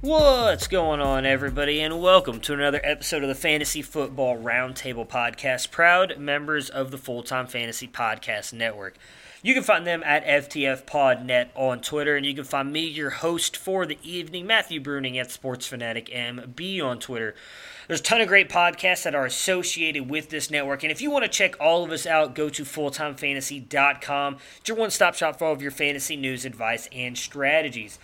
What's going on, everybody, and welcome to another episode of the Fantasy Football Roundtable Podcast, proud members of the Full Time Fantasy Podcast Network. You can find them at FTFPodNet on Twitter, and you can find me, your host for the evening, Matthew Bruning at SportsFanaticMB on Twitter. There's a ton of great podcasts that are associated with this network, and if you want to check all of us out, go to fulltimefantasy.com. It's your one stop shop for all of your fantasy news, advice, and strategies.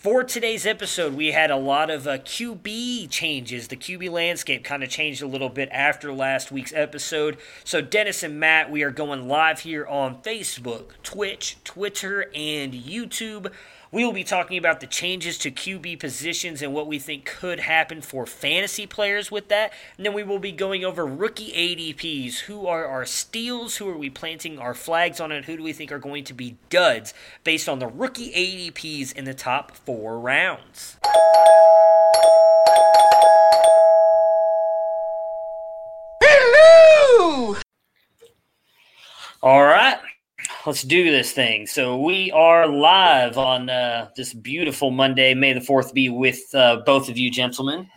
For today's episode, we had a lot of uh, QB changes. The QB landscape kind of changed a little bit after last week's episode. So, Dennis and Matt, we are going live here on Facebook, Twitch, Twitter, and YouTube. We will be talking about the changes to QB positions and what we think could happen for fantasy players with that. And then we will be going over rookie ADPs. Who are our steals? Who are we planting our flags on? And who do we think are going to be duds based on the rookie ADPs in the top four rounds? Hello. All right, let's do this thing. So we are live on uh, this beautiful Monday. May the fourth be with uh, both of you, gentlemen.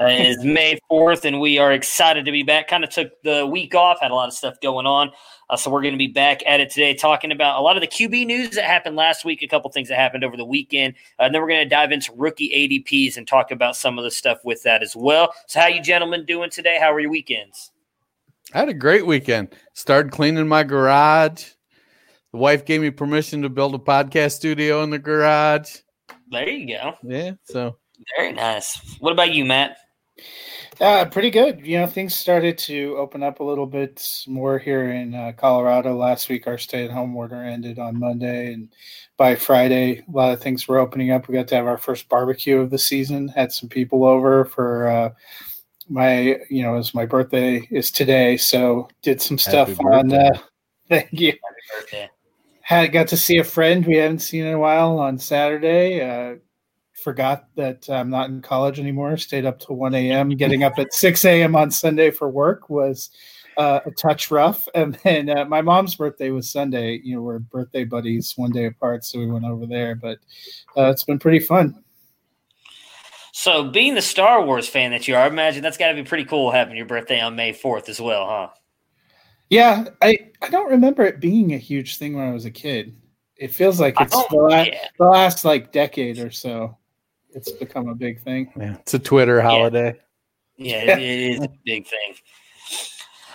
Uh, it is May fourth, and we are excited to be back. Kind of took the week off, had a lot of stuff going on, uh, so we're going to be back at it today, talking about a lot of the QB news that happened last week, a couple things that happened over the weekend, uh, and then we're going to dive into rookie ADPs and talk about some of the stuff with that as well. So, how you gentlemen doing today? How are your weekends? I had a great weekend. Started cleaning my garage. The wife gave me permission to build a podcast studio in the garage. There you go. Yeah, so Very nice. What about you, Matt? Uh, pretty good. You know, things started to open up a little bit more here in uh, Colorado. Last week, our stay-at-home order ended on Monday, and by Friday, a lot of things were opening up. We got to have our first barbecue of the season. Had some people over for uh, my, you know, as my birthday is today, so did some stuff Happy on. birthday. Uh, thank you. Had got to see a friend we haven't seen in a while on Saturday. Uh, forgot that I'm not in college anymore. Stayed up till 1 a.m. Getting up at 6 a.m. on Sunday for work was uh, a touch rough. And then uh, my mom's birthday was Sunday. You know, we're birthday buddies one day apart, so we went over there. But uh, it's been pretty fun. So, being the Star Wars fan that you are, I imagine that's got to be pretty cool having your birthday on May 4th as well, huh? Yeah, I, I don't remember it being a huge thing when I was a kid. It feels like it's Oh, the, la- yeah. the last like decade or so. it's become a big thing. Yeah, it's a Twitter holiday. Yeah, it, it is a big thing.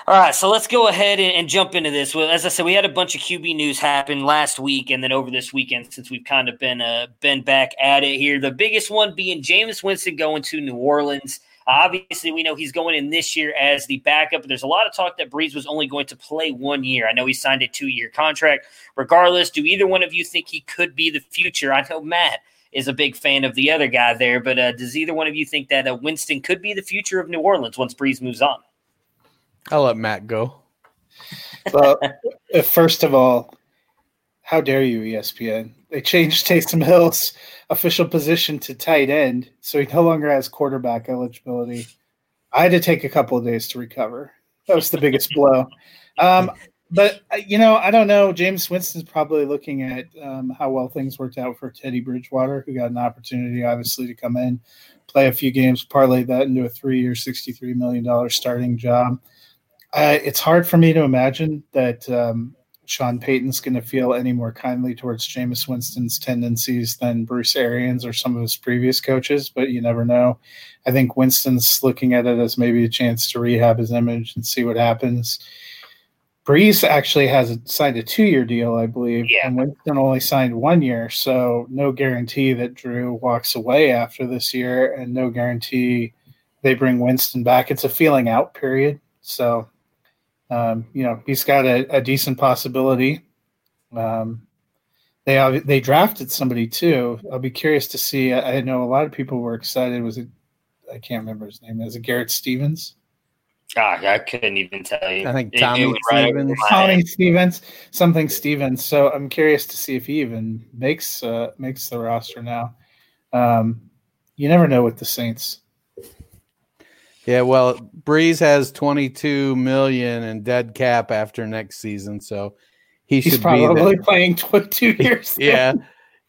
All right, so let's go ahead and, and, jump into this. Well, as I said, we had a bunch of QB news happen last week, and then over this weekend, since we've kind of been uh, been back at it here. The biggest one being Jameis Winston going to New Orleans. Obviously, we know he's going in this year as the backup. But there's a lot of talk that Brees was only going to play one year. I know he signed a two year contract. Regardless, do either one of you think he could be the future? I know Matt is a big fan of the other guy there, but uh, does either one of you think that uh, Winston could be the future of New Orleans once Brees moves on? I'll let Matt go. Well, first of all, how dare you, ESPN? They changed Taysom Hill's official position to tight end, so he no longer has quarterback eligibility. I had to take a couple of days to recover. That was the biggest blow. Um, but uh, you know, I don't know. Jameis Winston's probably looking at um, how well things worked out for Teddy Bridgewater, who got an opportunity, obviously, to come in, play a few games, parlay that into a three-year, sixty-three million dollar starting job. Uh, it's hard for me to imagine that um, Sean Payton's going to feel any more kindly towards Jameis Winston's tendencies than Bruce Arians or some of his previous coaches, but you never know. I think Winston's looking at it as maybe a chance to rehab his image and see what happens. Brees actually has signed a two-year deal, I believe, yeah. and Winston only signed one year, so no guarantee that Drew walks away after this year, and no guarantee they bring Winston back. It's a feeling out period, so um, you know, he's got a, a decent possibility. Um, they they drafted somebody too. I'll be curious to see. I, I know a lot of people were excited. Was it? I can't remember his name. Is it Garrett Stevens? God, I couldn't even tell you. I think Tommy it, it Stevens. Right Tommy Stevens, something Stevens. So I'm curious to see if he even makes uh, makes the roster now. Um, you never know with the Saints. Yeah, well, Brees has 22 million in dead cap after next season, so he he's should probably playing two years. yeah,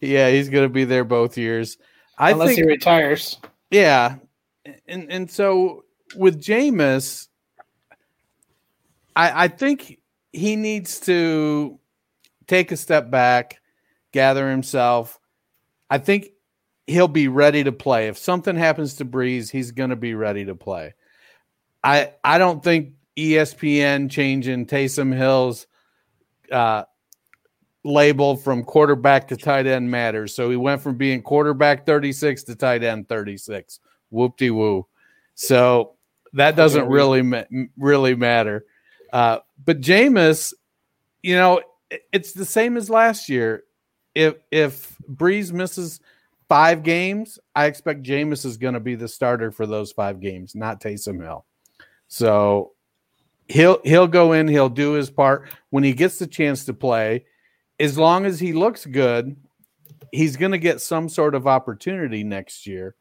yeah, he's going to be there both years. I Unless think, he retires. Yeah, and and so with Jameis, I I think he needs to take a step back, gather himself. I think he'll be ready to play. If something happens to Brees, he's going to be ready to play. I I don't think ESPN changing Taysom Hill's uh, label from quarterback to tight end matters. So he went from being quarterback 36 to tight end 36. Whoop de woo. So that doesn't really ma- really matter. Uh, but Jameis, you know, it's the same as last year. If if Brees misses five games, I expect Jameis is going to be the starter for those five games, not Taysom Hill. So he'll he'll go in, he'll do his part when he gets the chance to play. As long as he looks good, he's going to get some sort of opportunity next year.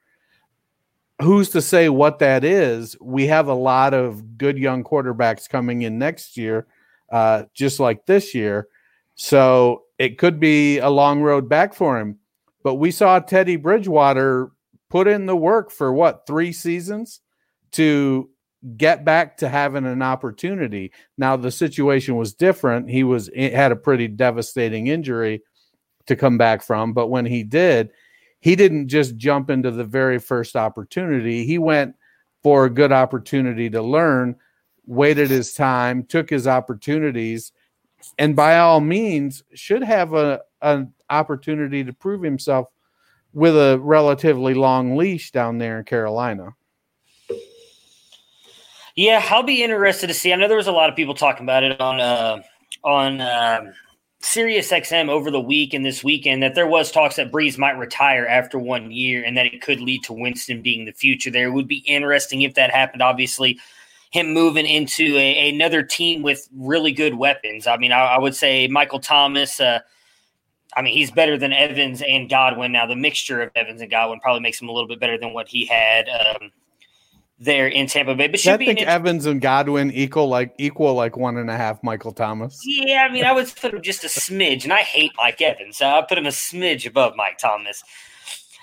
Who's to say what that is? We have a lot of good young quarterbacks coming in next year, uh, just like this year. So it could be a long road back for him. But we saw Teddy Bridgewater put in the work for what three seasons to get back to having an opportunity. Now the situation was different. He was had a pretty devastating injury to come back from, but when he did, he didn't just jump into the very first opportunity. He went for a good opportunity to learn, waited his time, took his opportunities, and by all means should have a an opportunity to prove himself with a relatively long leash down there in Carolina. Yeah, I'll be interested to see. I know there was a lot of people talking about it on uh, on um, Sirius XM over the week and this weekend that there was talks that Brees might retire after one year and that it could lead to Winston being the future. There it would be interesting if that happened. Obviously, him moving into a, another team with really good weapons. I mean, I, I would say Michael Thomas. Uh, I mean, he's better than Evans and Godwin. Now, the mixture of Evans and Godwin probably makes him a little bit better than what he had um, there in Tampa Bay. But I think Evans and Godwin equal like equal like one and a half Michael Thomas. Yeah, I mean, I would put him just a smidge, and I hate Mike Evans. So I put him a smidge above Mike Thomas.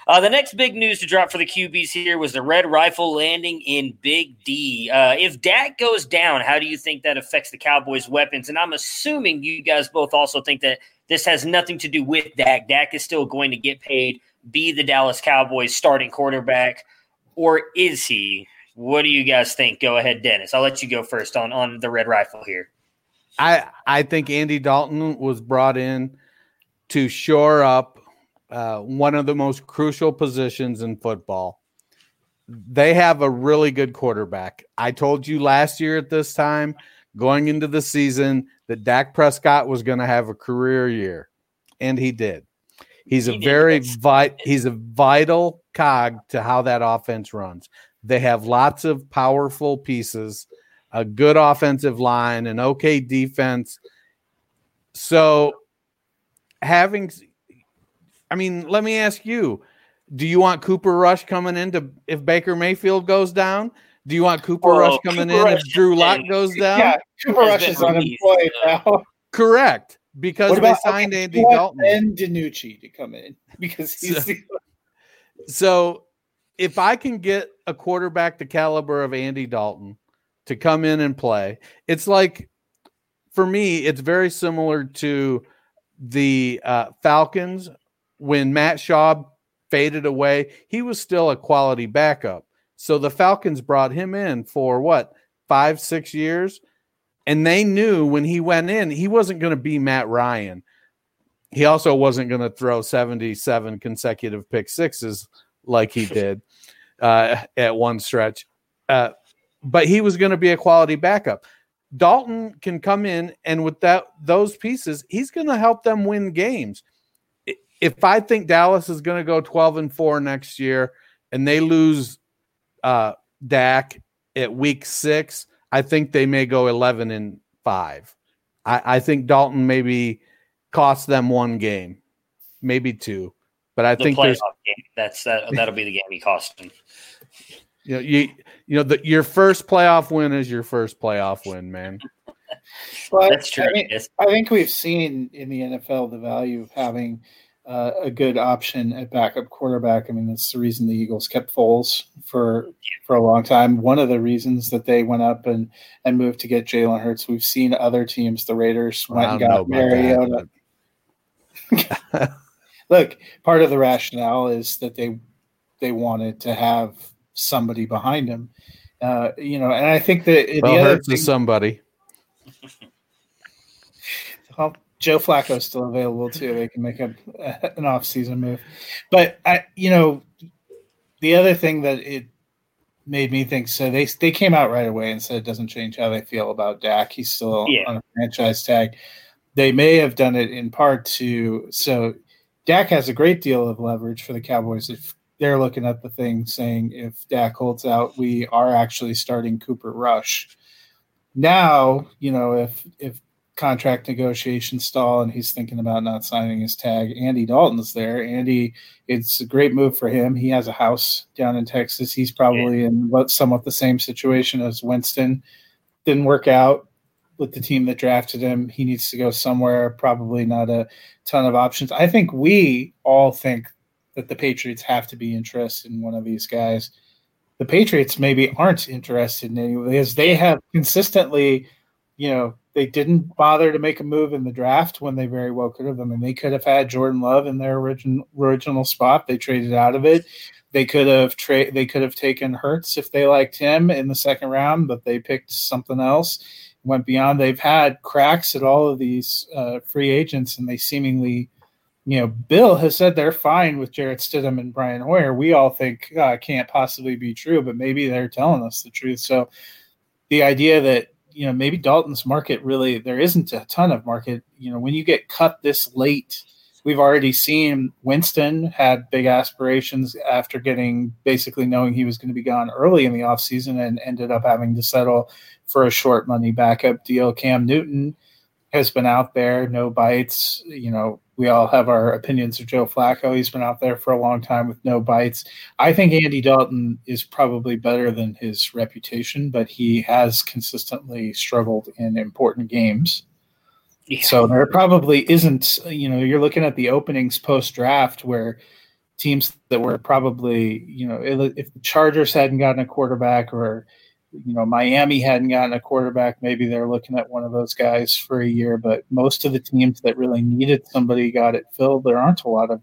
Uh, the next big news to drop for the QBs here was the red rifle landing in Big D. Uh, if Dak goes down, how do you think that affects the Cowboys' weapons? And I'm assuming you guys both also think that this has nothing to do with Dak. Dak is still going to get paid be the Dallas Cowboys starting quarterback, or is he? What do you guys think? Go ahead, Dennis. I'll let you go first on on the red rifle here. I I think Andy Dalton was brought in to shore up uh, one of the most crucial positions in football. They have a really good quarterback. I told you last year at this time, going into the season, that Dak Prescott was going to have a career year, and he did. He's he a very vi- he's a vital cog to how that offense runs. They have lots of powerful pieces, a good offensive line, an okay defense. So having I mean, let me ask you, do you want Cooper Rush coming in to if Baker Mayfield goes down? Do you wantOoper oh, Rush coming Cooper in Rush if Drew Lock goes down? Yeah, Cooper Rush is unemployed now. Correct, because they signed okay, Andy Dalton and DiNucci to come in because he's. So, so, if I can get a quarterback the caliber of Andy Dalton to come in and play, it's like for me, it's very similar to the uh, Falcons when Matt Schaub faded away. He was still a quality backup so the Falcons brought him in for what, five, six years? And they knew when he went in, he wasn't going to be Matt Ryan. He also wasn't going to throw 77 consecutive pick sixes like he did uh, at one stretch. Uh, but he was going to be a quality backup. Dalton can come in and with that those pieces, he's going to help them win games. If I think Dallas is going to go 12 and 4 next year and they lose uh, Dak at week six, I think they may go 11 and five. I, I think Dalton maybe cost them one game, maybe two, but I the think there's game. that's that that'll be the game he cost them. You know, you you know the, your first playoff win is your first playoff win, man. well, that's true. I, mean, I think we've seen in the NFL the value of having uh, a good option at backup quarterback. I mean, that's the reason the Eagles kept Foles for for a long time. One of the reasons that they went up and and moved to get Jalen Hurts. We've seen other teams. The Raiders went and got Mariota. Look, part of the rationale is that they they wanted to have somebody behind him. Uh, you know, and I think that well, the Hurts thing, is somebody. Well, Joe Flacco is still available too. They can make a, an off-season move, but I, you know, the other thing that it made me think so they they came out right away and said it doesn't change how they feel about Dak. He's still yeah. on a franchise tag. They may have done it in part to so Dak has a great deal of leverage for the Cowboys if they're looking at the thing saying if Dak holds out, we are actually starting Cooper Rush. Now, you know, if if contract negotiations stall and he's thinking about not signing his tag. Andy Dalton's there. Andy, it's a great move for him. He has a house down in Texas. He's probably yeah. in what somewhat the same situation as Winston. Didn't work out with the team that drafted him. He needs to go somewhere, probably not a ton of options. I think we all think that the Patriots have to be interested in one of these guys. The Patriots maybe aren't interested in any because they have consistently, you know, they didn't bother to make a move in the draft when they very well could have. I mean, they could have had Jordan Love in their original original spot. They traded out of it. They could have tra- They could have taken Hurts if they liked him in the second round, but they picked something else. Went beyond. They've had cracks at all of these uh, free agents, and they seemingly, you know, Bill has said they're fine with Jarrett Stidham and Brian Hoyer. We all think uh, can't possibly be true, but maybe they're telling us the truth. So the idea that you know maybe Dalton's market really there isn't a ton of market. You know, when you get cut this late, we've already seen Winston had big aspirations after getting basically knowing he was going to be gone early in the offseason and ended up having to settle for a short money backup deal. Cam Newton has been out there, no bites. You know, we all have our opinions of Joe Flacco. He's been out there for a long time with no bites. I think Andy Dalton is probably better than his reputation, but he has consistently struggled in important games. Yeah. So there probably isn't, you know, you're looking at the openings post draft where teams that were probably, you know, if the Chargers hadn't gotten a quarterback or you know Miami hadn't gotten a quarterback, maybe they're looking at one of those guys for a year. But most of the teams that really needed somebody got it filled. There aren't a lot of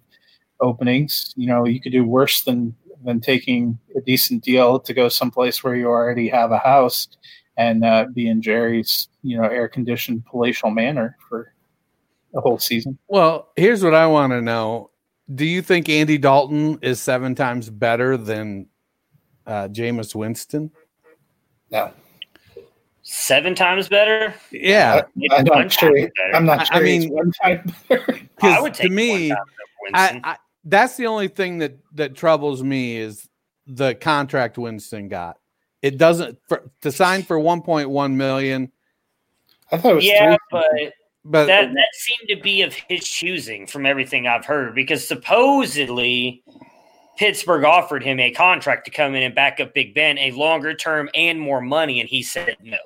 openings. You know, you could do worse than than taking a decent deal to go someplace where you already have a house and uh, be in Jerry's, you know, air conditioned palatial manor for the whole season. Well, here's what I want to know: Do you think Andy Dalton is seven times better than uh, Jameis Winston? No. Seven times better? Yeah, I, am not sure. I'm not sure. I mean, one time. I would take to me, I, I, that's the only thing that that troubles me is the contract Winston got. It doesn't for, to sign for 1.1 million. I thought it was yeah, three. but But that that seemed to be of his choosing from everything I've heard because supposedly Pittsburgh offered him a contract to come in and back up Big Ben, a longer term and more money, and he said no.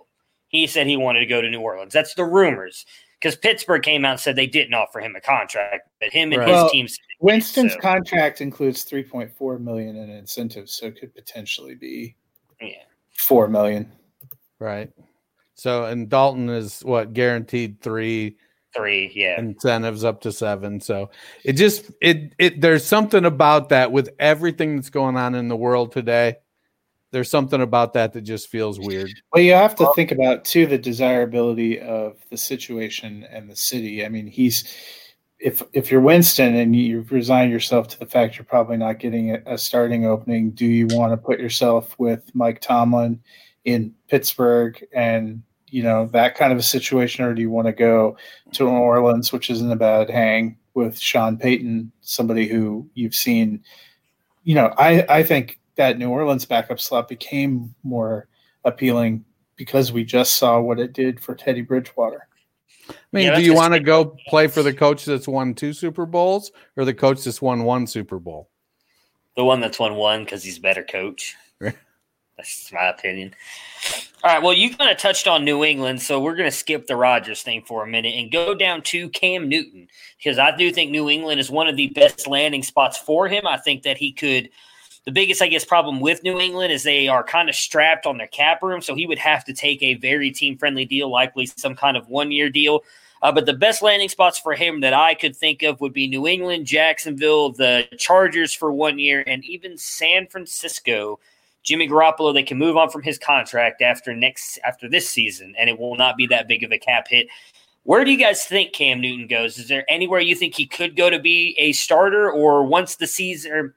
He said he wanted to go to New Orleans. That's the rumors because Pittsburgh came out and said they didn't offer him a contract, but him and Right. his Well, team. said Winston's so, contract includes 3.4 million in incentives, so it could potentially be yeah. four million. right. So and Dalton is what guaranteed three three, yeah. incentives up to seven. So it just it it there's something about that with everything that's going on in the world today. There's something about that that just feels weird. Well, you have to think about too the desirability of the situation and the city. I mean, he's if if you're Winston and you've resigned yourself to the fact you're probably not getting a, a starting opening, do you want to put yourself with Mike Tomlin in Pittsburgh and you know that kind of a situation, or do you want to go to New Orleans, which isn't a bad hang with Sean Payton, somebody who you've seen? You know, I I think that New Orleans backup slot became more appealing because we just saw what it did for Teddy Bridgewater. I mean, Yeah, do you want to go play for the coach that's won two Super Bowls or the coach that's won one Super Bowl? The one that's won one because he's a better coach. That's my opinion. All right. Well, you kind of touched on New England, so we're going to skip the Rodgers thing for a minute and go down to Cam Newton because I do think New England is one of the best landing spots for him. I think that he could. The biggest, I guess, problem with New England is they are kind of strapped on their cap room, so he would have to take a very team friendly deal, likely some kind of one year deal. Uh, but the best landing spots for him that I could think of would be New England, Jacksonville, the Chargers for one year, and even San Francisco. Jimmy Garoppolo, they can move on from his contract after next after this season, and it will not be that big of a cap hit. Where do you guys think Cam Newton goes? Is there anywhere you think he could go to be a starter, or once the season, or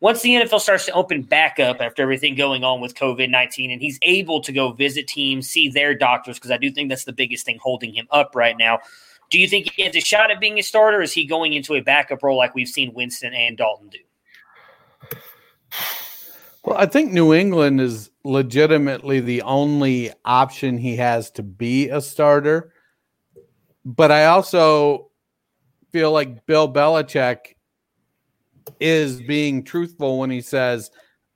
once the NFL starts to open back up after everything going on with COVID nineteen, and he's able to go visit teams, see their doctors? Because I do think that's the biggest thing holding him up right now. Do you think he has a shot at being a starter? Or is he going into a backup role like we've seen Winston and Dalton do? Well, I think New England is legitimately the only option he has to be a starter. But I also feel like Bill Belichick is being truthful when he says,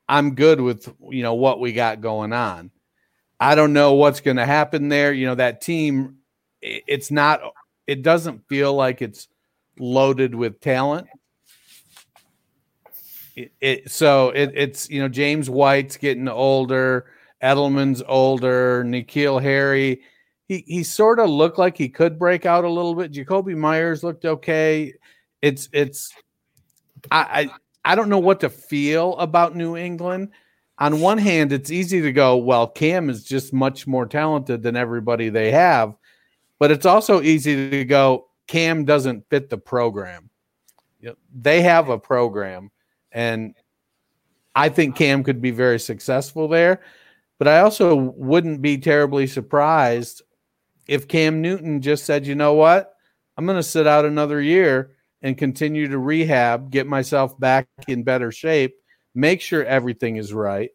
I'm good with you know what we got going on. I don't know what's going to happen there. You know, that team, it's not, it doesn't feel like it's loaded with talent it, it so it, it's you know James White's getting older, Edelman's older, N'Keal Harry. He he sort of looked like he could break out a little bit. Jakobi Meyers looked okay. It's it's I I, I don't know what to feel about New England. On one hand, it's easy to go, well, Cam is just much more talented than everybody they have. But it's also easy to go, Cam doesn't fit the program. Know, they have a program and I think Cam could be very successful there. But I also wouldn't be terribly surprised if Cam Newton just said, you know what? I'm going to sit out another year and continue to rehab, get myself back in better shape, make sure everything is right,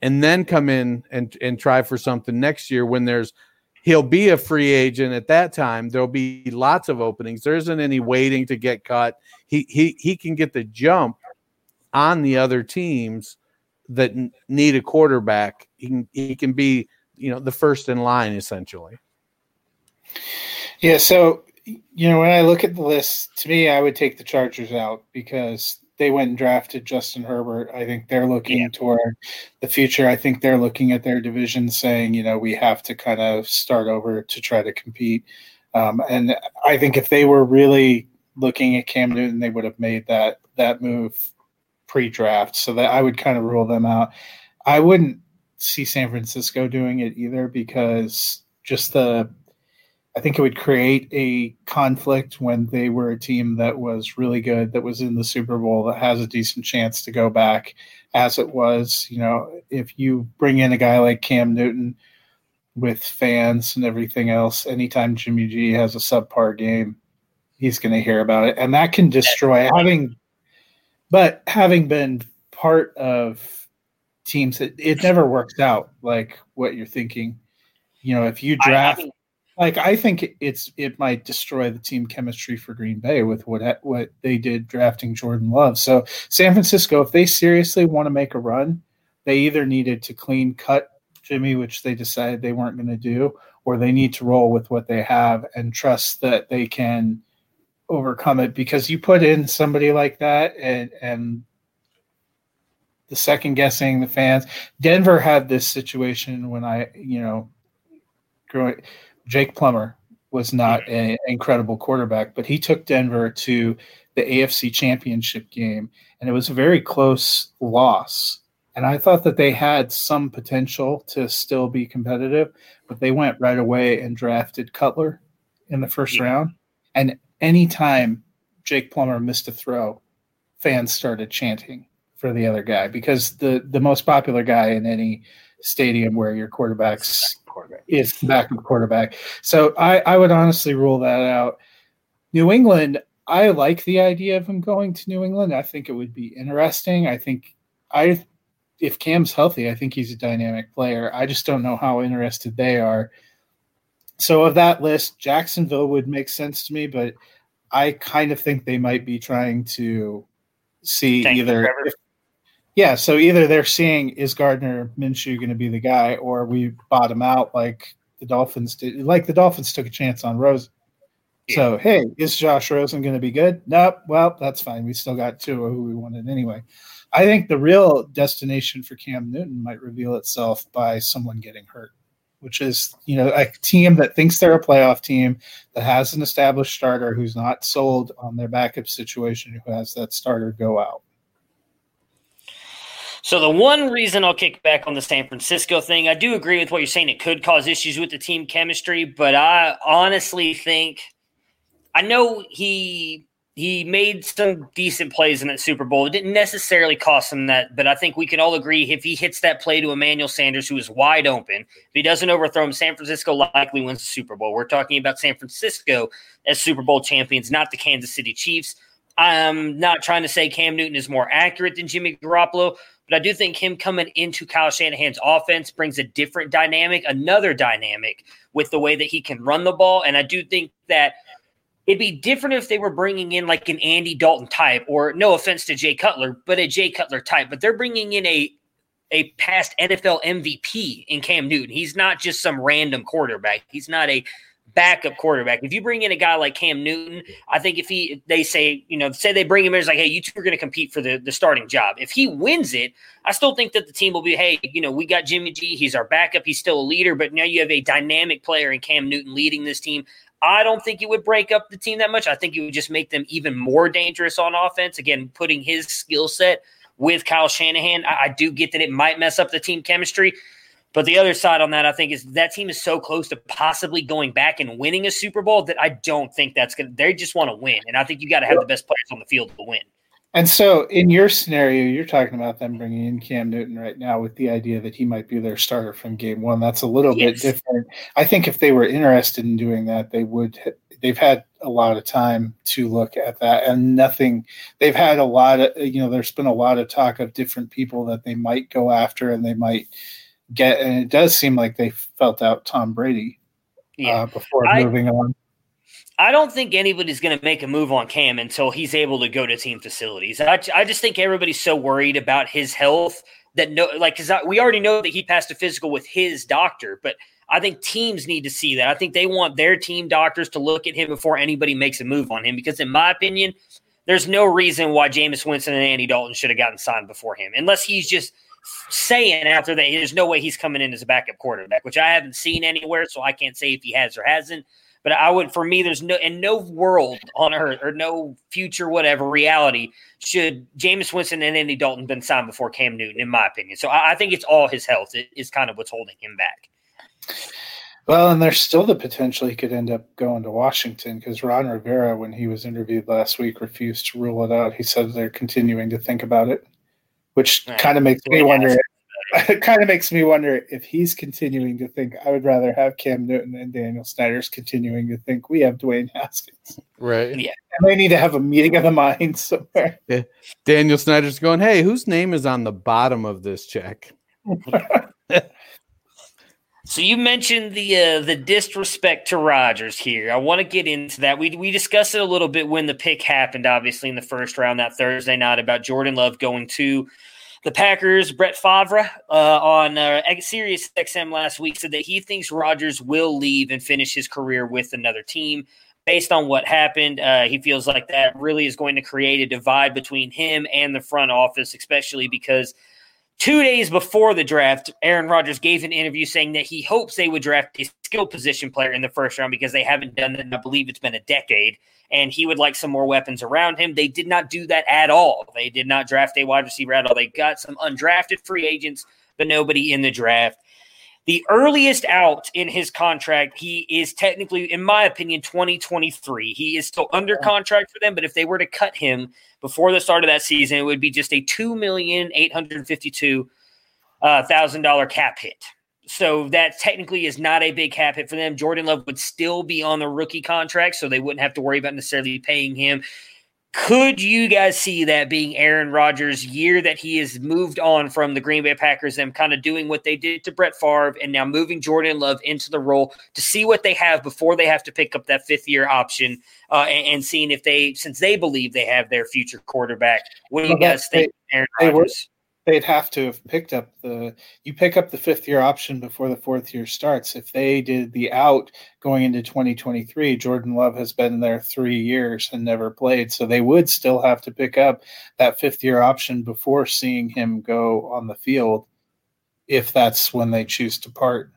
and then come in and, and try for something next year when there's he'll be a free agent at that time. There'll be lots of openings. There isn't any waiting to get cut. He he he can get the jump on the other teams that need a quarterback. He can he can be you know the first in line essentially. Yeah, so you know, when I look at the list, to me, I would take the Chargers out because they went and drafted Justin Herbert. I think they're looking toward the future. I think they're looking at their division saying, you know, we have to kind of start over to try to compete. Um, and I think if they were really looking at Cam Newton, they would have made that that move pre-draft, so that I would kind of rule them out. I wouldn't see San Francisco doing it either because just the I think it would create a conflict when they were a team that was really good, that was in the Super Bowl, that has a decent chance to go back as it was. You know, if you bring in a guy like Cam Newton with fans and everything else, anytime Jimmy G has a subpar game, he's going to hear about it. And that can destroy having, but having been part of teams, it, it never works out like what you're thinking. You know, if you draft. I, I like I think it's it might destroy the team chemistry for Green Bay with what what they did drafting Jordan Love. So San Francisco, if they seriously want to make a run, they either needed to clean cut Jimmy, which they decided they weren't going to do, or they need to roll with what they have and trust that they can overcome it. Because you put in somebody like that, and and the second guessing the fans. Denver had this situation when I, you know, growing Jake Plummer was not an incredible quarterback, but he took Denver to the AFC Championship game, and it was a very close loss. And I thought that they had some potential to still be competitive, but they went right away and drafted Cutler in the first yeah. round. And anytime Jake Plummer missed a throw, fans started chanting for the other guy because the the most popular guy in any stadium where your quarterback's quarterback. is the backup quarterback. So I, I would honestly rule that out. New England, I like the idea of him going to New England. I think it would be interesting. I think I if Cam's healthy, I think he's a dynamic player. I just don't know how interested they are. So of that list, Jacksonville would make sense to me, but I kind of think they might be trying to see Thank either if, yeah, so either they're seeing is Gardner Minshew going to be the guy, or we bottom out like the Dolphins did. Like the Dolphins took a chance on Rose. Yeah. So hey, is Josh Rosen going to be good? Nope. Well, that's fine. We still got two of who we wanted anyway. I think the real destination for Cam Newton might reveal itself by someone getting hurt, which is you know a team that thinks they're a playoff team that has an established starter who's not sold on their backup situation, who has that starter go out. So the one reason I'll kick back on the San Francisco thing, I do agree with what you're saying. It could cause issues with the team chemistry, but I honestly think I know he he made some decent plays in that Super Bowl. It didn't necessarily cost him that, but I think we can all agree if he hits that play to Emmanuel Sanders, who is wide open, if he doesn't overthrow him, San Francisco likely wins the Super Bowl. We're talking about San Francisco as Super Bowl champions, not the Kansas City Chiefs. I'm not trying to say Cam Newton is more accurate than Jimmy Garoppolo, but I do think him coming into Kyle Shanahan's offense brings a different dynamic, another dynamic with the way that he can run the ball. And I do think that it'd be different if they were bringing in like an Andy Dalton type, or no offense to Jay Cutler, but a Jay Cutler type. But they're bringing in a a past NFL MVP in Cam Newton. He's not just some random quarterback. He's not a backup quarterback. If you bring in a guy like Cam Newton, I think if he they say, you know, say they bring him in, it's like, hey, you two are going to compete for the, the starting job. If he wins it, I still think that the team will be, hey, you know, we got Jimmy G, he's our backup, he's still a leader, but now you have a dynamic player in Cam Newton leading this team. I don't think it would break up the team that much. I think it would just make them even more dangerous on offense. Again, putting his skill set with Kyle Shanahan, I, I do get that it might mess up the team chemistry. But the other side on that, I think, is that team is so close to possibly going back and winning a Super Bowl that I don't think that's going to, they just want to win. And I think you got to have the best players on the field to win. And so, in your scenario, you're talking about them bringing in Cam Newton right now with the idea that he might be their starter from game one. That's a little yes. bit different. I think if they were interested in doing that, they would. They've had a lot of time to look at that, and nothing. They've had a lot of, you know, there's been a lot of talk of different people that they might go after, and they might get, and it does seem like they felt out Tom Brady yeah. uh, before I, moving on. I don't think anybody's going to make a move on Cam until he's able to go to team facilities. I, I just think everybody's so worried about his health that no, like, because we already know that he passed a physical with his doctor, but I think teams need to see that. I think they want their team doctors to look at him before anybody makes a move on him, because in my opinion, there's no reason why Jameis Winston and Andy Dalton should have gotten signed before him, unless he's just saying after that there's no way he's coming in as a backup quarterback, which I haven't seen anywhere, so I can't say if he has or hasn't. But I would, for me, there's no in no world on earth or no future whatever reality should Jameis Winston and Andy Dalton been signed before Cam Newton, in my opinion. So I, I think it's all his health it is kind of what's holding him back. Well, and there's still the potential he could end up going to Washington because Ron Rivera, when he was interviewed last week, refused to rule it out. He said they're continuing to think about it, which Right. kind of makes me wonder. It kind of makes me wonder if he's continuing to think. I would rather have Cam Newton and Daniel Snyder's continuing to think we have Dwayne Haskins. Right. Yeah. And they need to have a meeting of the minds somewhere. Yeah. Daniel Snyder's going, hey, whose name is on the bottom of this check? So you mentioned the uh, the disrespect to Rodgers here. I want to get into that. We we discussed it a little bit when the pick happened, obviously in the first round that Thursday night about Jordan Love going to the Packers. Brett Favre uh, on uh, Sirius XM last week said that he thinks Rodgers will leave and finish his career with another team. Based on what happened, uh, he feels like that really is going to create a divide between him and the front office, especially because Two days before the draft, Aaron Rodgers gave an interview saying that he hopes they would draft a skill position player in the first round because they haven't done that. I believe it's been a decade, and he would like some more weapons around him. They did not do that at all. They did not draft a wide receiver at all. They got some undrafted free agents, but nobody in the draft. The earliest out in his contract, he is technically, in my opinion, 2023. He is still under contract for them, but if they were to cut him before the start of that season, it would be just a two million eight hundred fifty-two uh, thousand dollar cap hit. So that technically is not a big cap hit for them. Jordan Love would still be on the rookie contract, so they wouldn't have to worry about necessarily paying him. Could you guys see that being Aaron Rodgers' year that he has moved on from the Green Bay Packers, them kind of doing what they did to Brett Favre and now moving Jordan Love into the role to see what they have before they have to pick up that fifth year option uh, and, and seeing if they, since they believe they have their future quarterback, what do you guys think, Aaron Rodgers? They'd have to have picked up the. You pick up the fifth year option before the fourth year starts. If they did the out going into 2023, Jordan Love has been there three years and never played. So they would still have to pick up that fifth year option before seeing him go on the field if that's when they choose to part.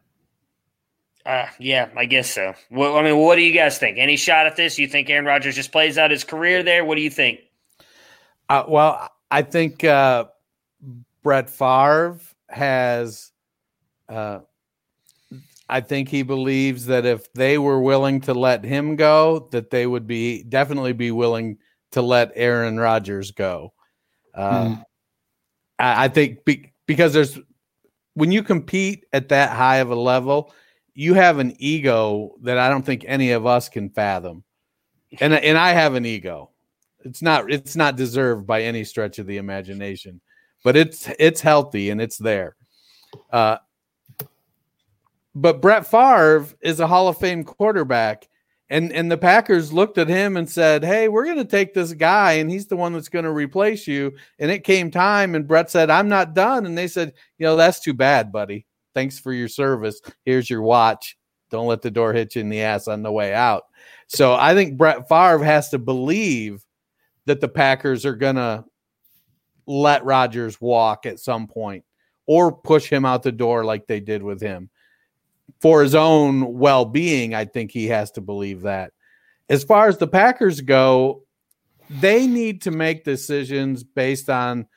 Uh, yeah, I guess so. Well, I mean, what do you guys think? Any shot at this? You think Aaron Rodgers just plays out his career there? What do you think? Uh, well, I think uh, Brett Favre has. Uh, I think he believes that if they were willing to let him go, that they would be definitely be willing to let Aaron Rodgers go. Uh, Hmm. I, I think be, because there's when you compete at that high of a level, you have an ego that I don't think any of us can fathom, and and I have an ego. It's not it's not deserved by any stretch of the imagination, but it's it's healthy and it's there. Uh, but Brett Favre is a Hall of Fame quarterback, and and the Packers looked at him and said, "Hey, we're going to take this guy, and he's the one that's going to replace you." And it came time, and Brett said, "I'm not done," and they said, "You know, that's too bad, buddy. Thanks for your service. Here's your watch. Don't let the door hit you in the ass on the way out." So I think Brett Favre has to believe that the Packers are going to let Rodgers walk at some point or push him out the door like they did with him. For his own well being, I think he has to believe that. As far as the Packers go, they need to make decisions based on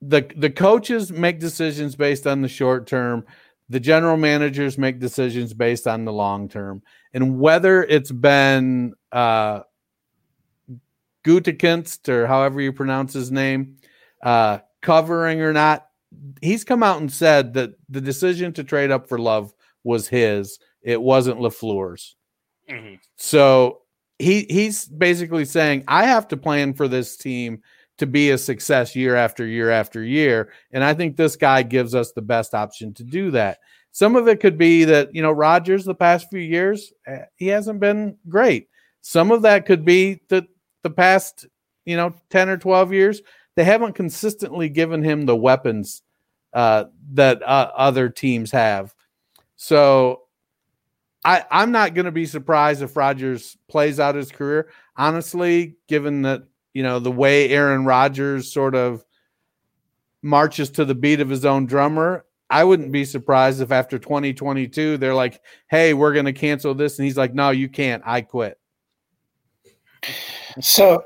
the the coaches make decisions based on the short term the general managers make decisions based on the long term and whether it's been uh Gutekunst or however you pronounce his name uh covering or not he's come out and said that the decision to trade up for love was his it wasn't LaFleur's Mm-hmm. so he he's basically saying I have to plan for this team to be a success year after year after year and I think this guy gives us the best option to do that. Some of it could be that, you know, Rodgers the past few years eh, he hasn't been great. Some of that could be that the past, you know, 10 or 12 years they haven't consistently given him the weapons uh, that uh, other teams have. So I, I'm not going to be surprised if Rodgers plays out his career. Honestly, given that you know the way Aaron Rodgers sort of marches to the beat of his own drummer, I wouldn't be surprised if after 2022 they're like, "Hey, we're going to cancel this," and he's like, "No, you can't. I quit." So,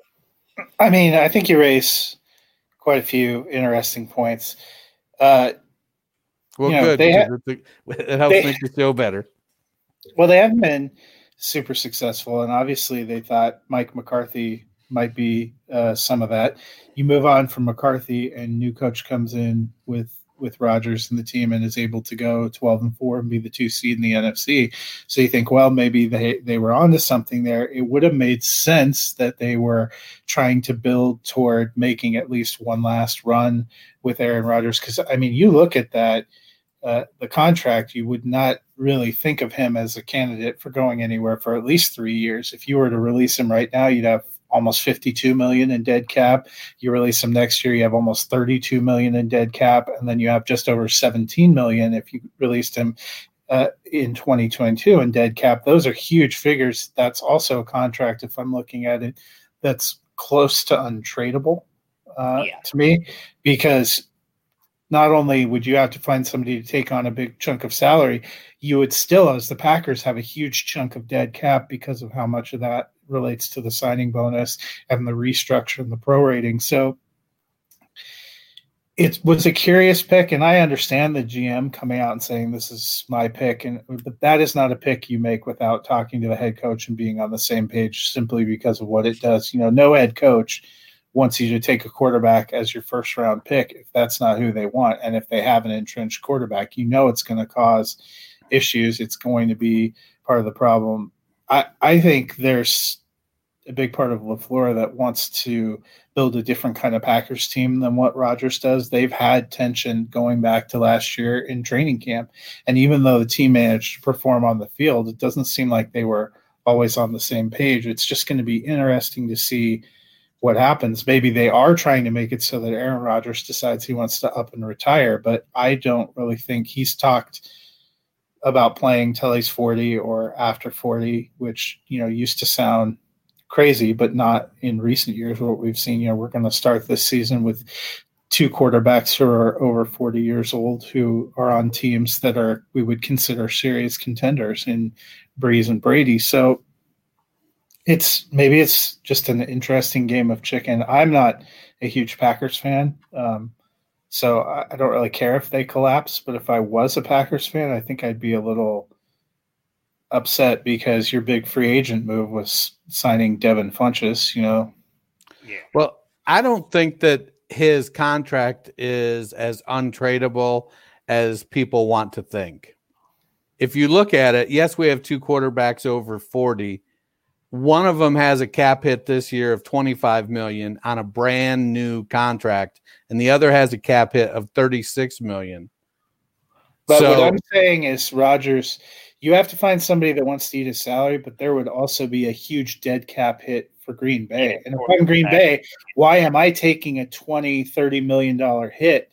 I mean, I think you raise quite a few interesting points. Uh, Well, You know, good. they it helps they- make you feel better. well, they haven't been super successful, and obviously they thought Mike McCarthy might be uh, some of that. You move on from McCarthy, and new coach comes in with with Rodgers and the team, and is able to go twelve and four and be the two seed in the NFC. So you think, well, maybe they they were onto something there. It would have made sense that they were trying to build toward making at least one last run with Aaron Rodgers. Because I mean, you look at that uh, the contract, you would not really think of him as a candidate for going anywhere for at least three years. If you were to release him right now, you'd have almost 52 million in dead cap. You release him next year, you have almost 32 million in dead cap, and then you have just over 17 million if you released him uh, in 2022 in dead cap. Those are huge figures. That's also a contract, if I'm looking at it, that's close to untradeable uh, Yeah. to me because not only would you have to find somebody to take on a big chunk of salary, you would still, as the Packers, have a huge chunk of dead cap because of how much of that relates to the signing bonus and the restructure and the prorating. So it was a curious pick, and I understand the GM coming out and saying this is my pick, and but that is not a pick you make without talking to the head coach and being on the same page simply because of what it does. You know, no head coach wants you to take a quarterback as your first round pick if that's not who they want. And if they have an entrenched quarterback, you know it's going to cause issues. It's going to be part of the problem. I, I think there's a big part of LaFleur that wants to build a different kind of Packers team than what Rodgers does. They've had tension going back to last year in training camp. And even though the team managed to perform on the field, it doesn't seem like they were always on the same page. It's just going to be interesting to see what happens. Maybe they are trying to make it so that Aaron Rodgers decides he wants to up and retire, but I don't really think he's talked about playing till he's 40 or after 40, which, you know, used to sound crazy, but not in recent years what we've seen. You know, we're going to start this season with two quarterbacks who are over 40 years old who are on teams that are we would consider serious contenders in Brees and Brady. So it's maybe it's just an interesting game of chicken. I'm not a huge Packers fan. Um, so I, I don't really care if they collapse, but if I was a Packers fan, I think I'd be a little upset because your big free agent move was signing Devin Funchess, you know. Well, I don't think that his contract is as untradeable as people want to think. If you look at it, yes, we have two quarterbacks over 40. One of them has a cap hit this year of 25 million on a brand new contract, and the other has a cap hit of 36 million. But So- what I'm saying is, Rodgers, you have to find somebody that wants to eat his salary, but there would also be a huge dead cap hit for Green Bay. And if I'm Green Bay, why am I taking a 20, 30 million dollar hit?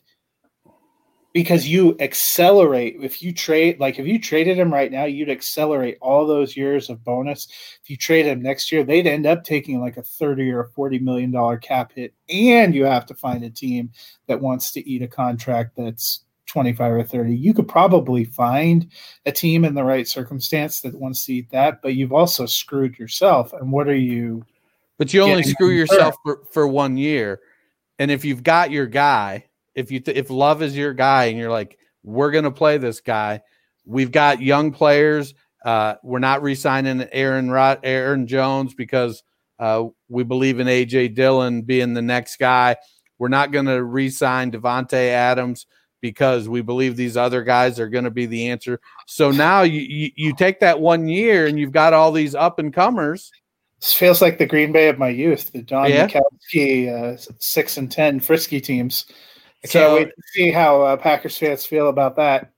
Because you accelerate if you trade like if you traded him right now, you'd accelerate all those years of bonus. If you trade him next year, they'd end up taking like a 30 or 40 million dollar cap hit, and you have to find a team that wants to eat a contract that's 25 or 30 you could probably find a team in the right circumstance that wants to eat that but you've also screwed yourself and what are you But you only screw yourself for, for one year. And if you've got your guy, if you th- if Love is your guy and you're like, we're gonna play this guy, we've got young players. Uh, we're not re-signing Aaron Rod- Aaron Jones because uh, we believe in AJ Dillon being the next guy. We're not gonna re-sign Davante Adams because we believe these other guys are going to be the answer. So now you, you you take that one year and you've got all these up and comers. this feels like the green bay of my youth the don Yeah. Majkowski, uh, 6 and 10 frisky teams i So- can't wait to see how uh, packers fans feel about that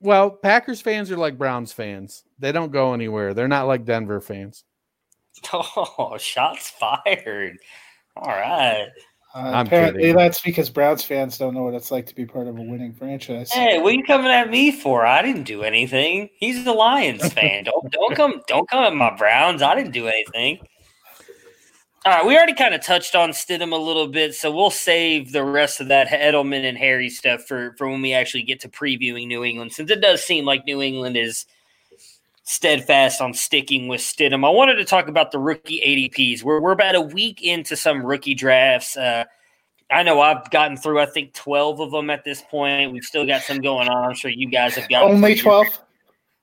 Well, Packers fans are like Browns fans. They don't go anywhere. They're not like Denver fans. Oh, shots fired. All right. Uh, I'm apparently kidding. that's because browns fans don't know what it's like to be part of a winning franchise Hey, what are you coming at me for? I didn't do anything. He's the Lions fan. Don't don't come don't come at my Browns. I didn't do anything. All right, we already kind of touched on Stidham a little bit, so we'll save the rest of that Edelman and Harry stuff for for when we actually get to previewing New England, since it does seem like New England is steadfast on sticking with Stidham. I wanted to talk about the rookie ADPs. We're we're about a week into some rookie drafts. Uh, I know I've gotten through, I think, twelve of them at this point. We've still got some going on. I'm sure you guys have got only twelve.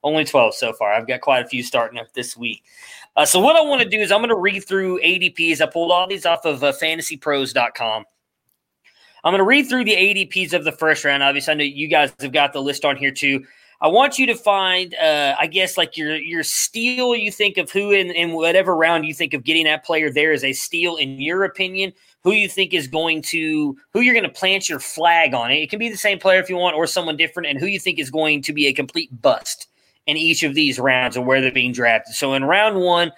Only 12 so far. I've got quite a few starting up this week. Uh, so, what I want to do is I'm going to read through ADPs. I pulled all these off of uh, fantasypros.com. I'm going to read through the ADPs of the first round. Obviously, I know you guys have got the list on here too. I want you to find, uh, I guess, like your your steal. You think of who in, in whatever round you think of getting that player there is a steal in your opinion. Who you think is going to who you're going to plant your flag on it. Can be the same player if you want, or someone different, and who you think is going to be a complete bust in each of these rounds and where they're being drafted. So in round one,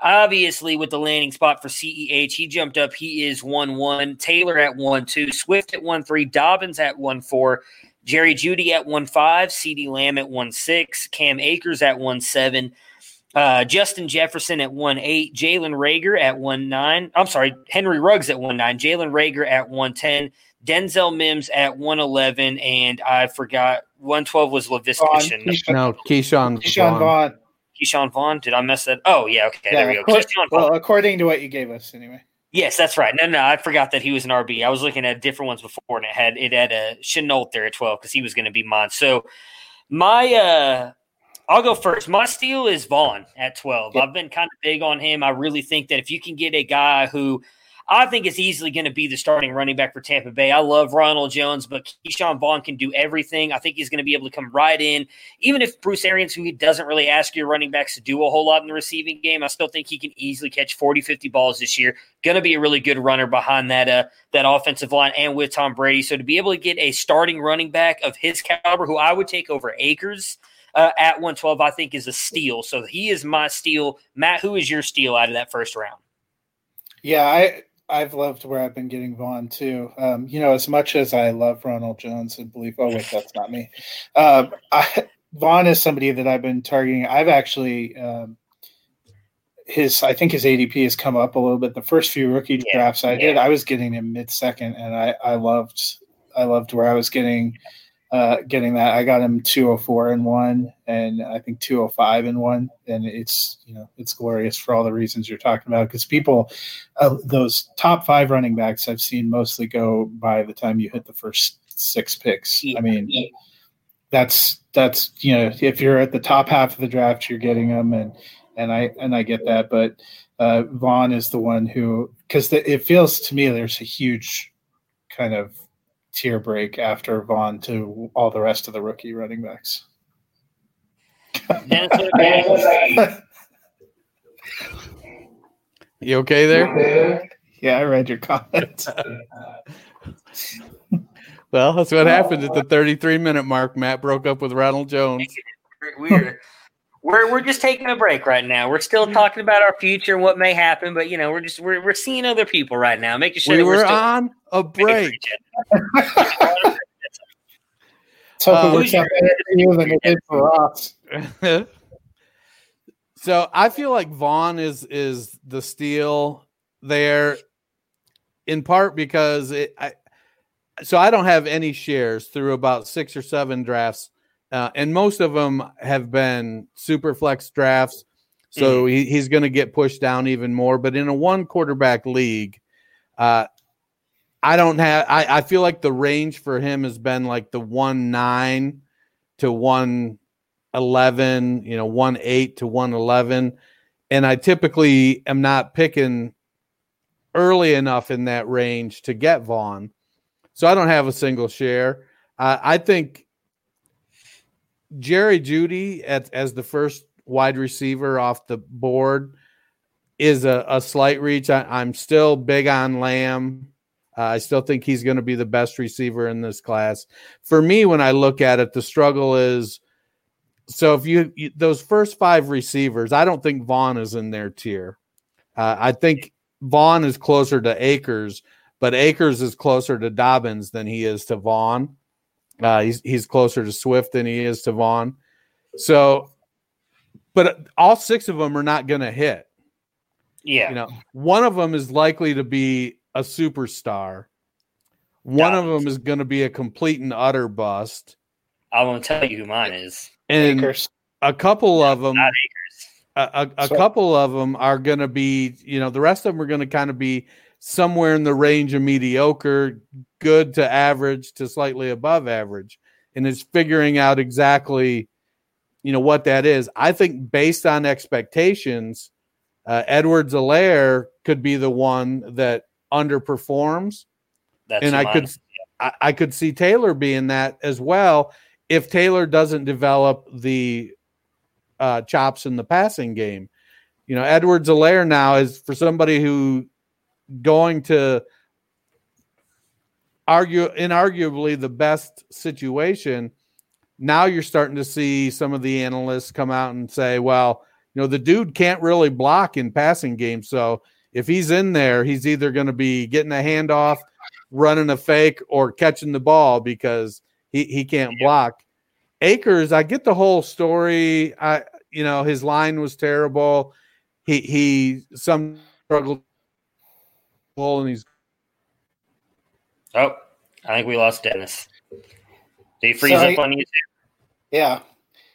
obviously with the landing spot for CEH, he jumped up. He is 1 1. Taylor at 1 2. Swift at 1 3. Dobbins at 1 4. Jerry Jeudy at 1 5. CeeDee Lamb at 1 6. Cam Akers at 1 7. Uh, Justin Jefferson at 1 8. Jalen Reagor at 1 9. I'm sorry, Henry Ruggs at 1 9. Jalen Reagor at 1 10. Denzel Mims at 111, and I forgot 112 was Laviska No, Ke'Shawn, Ke'Shawn Vaughn. Ke'Shawn Vaughn. Did I mess that? Oh, yeah. Okay. Yeah, there we go. According, well, according to what you gave us, anyway. Yes, that's right. No, no, I forgot that he was an RB. I was looking at different ones before, and it had it had a Shenault there at 12 because he was going to be mine. So my uh I'll go first. My steal is Vaughn at 12. I've been kind of big on him. I really think that if you can get a guy who – I think it's easily going to be the starting running back for Tampa Bay. I love Ronald Jones, but Ke'Shawn Vaughn can do everything. I think he's going to be able to come right in. Even if Bruce Arians, who he doesn't really ask your running backs to do a whole lot in the receiving game, I still think he can easily catch 40, 50 balls this year. Going to be a really good runner behind that uh, that offensive line and with Tom Brady. So to be able to get a starting running back of his caliber, who I would take over Akers uh, at 112, I think is a steal. So he is my steal. Matt, who is your steal out of that first round? Yeah, I I've loved where I've been getting Vaughn too. Um, you know, as much as I love Ronald Jones and believe, oh wait, that's not me. Uh, I, Vaughn is somebody that I've been targeting. I've actually um, his I think his ADP has come up a little bit. The first few rookie yeah, drafts I yeah. did, I was getting him mid second, and I I loved I loved where I was getting uh, getting that. I got him 204 and one, and I think 205 and one, and it's you know it's glorious for all the reasons you're talking about. Because people, uh, those top five running backs I've seen mostly go by the time you hit the first six picks. I mean, that's that's you know if you're at the top half of the draft, you're getting them, and and I and I get that, but uh, Vaughn is the one who because it feels to me there's a huge kind of tier break after Vaughn to all the rest of the rookie running backs. you okay there? Yeah, I read your comment. well, that's what happened at the 33 minute mark. Matt broke up with Ronald Jones. Weird. We're we're just taking a break right now. We're still talking about our future and what may happen, but you know, we're just we're, we're seeing other people right now, making sure we we're, we're on a break. so um, works out better for you than it did for us. so I feel like Vaughn is is the steal there, in part because it. I, so I don't have any shares through about six or seven drafts uh, and most of them have been super flex drafts. So mm. he, he's going to get pushed down even more. But in a one quarterback league, uh, I don't have, I, I feel like the range for him has been like the one nine to one eleven, you know, one eight to one eleven. And I typically am not picking early enough in that range to get Vaughn. So I don't have a single share. Uh, I think Jerry Jeudy at, as the first wide receiver off the board is a, a slight reach. I, am still big on Lamb. Uh, I still think he's going to be the best receiver in this class. For me, when I look at it, the struggle is so if you, you those first five receivers, I don't think Vaughn is in their tier. Uh, I think Vaughn is closer to Akers, but Akers is closer to Dobbins than he is to Vaughn. Uh, he's he's closer to Swift than he is to Vaughn. So, but all six of them are not going to hit. Yeah. You know, one of them is likely to be a superstar. One of them is going to be a complete and utter bust. I won't tell you who mine is. And Akers. a couple of them Not Akers. a, a, a So- couple of them are going to be, you know, the rest of them are going to kind of be somewhere in the range of mediocre, good to average to slightly above average. And it's figuring out exactly, you know, what that is. I think based on expectations, uh, Edwards-Helaire could be the one that underperforms. That's and I mine could. I, I could see Taylor being that as well if Taylor doesn't develop the uh, chops in the passing game. You know, Edwards-Helaire now is for somebody who going to argue inarguably the best situation. Now you're starting to see some of the analysts come out and say, well, you know, the dude can't really block in passing games. So if he's in there, he's either going to be getting a handoff, running a fake, or catching the ball because he, he can't block. Akers, I get the whole story. I you know, his line was terrible. He he some struggled and he's Oh, I think we lost Dennis. Did he freeze Sorry. up on you? Yeah.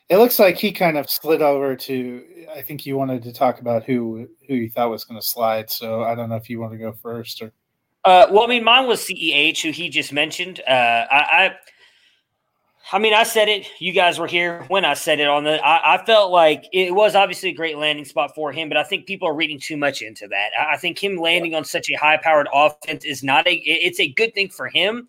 It looks like he kind of slid over to. I think you wanted to talk about who who you thought was going to slide. So I don't know if you want to go first or. Uh, well, I mean, mine was CEH, who he just mentioned. Uh, I, I, I mean, I said it. You guys were here when I said it on the. I, I felt like it was obviously a great landing spot for him, but I think people are reading too much into that. I, I think him landing on such a high-powered offense is not a. It's a good thing for him,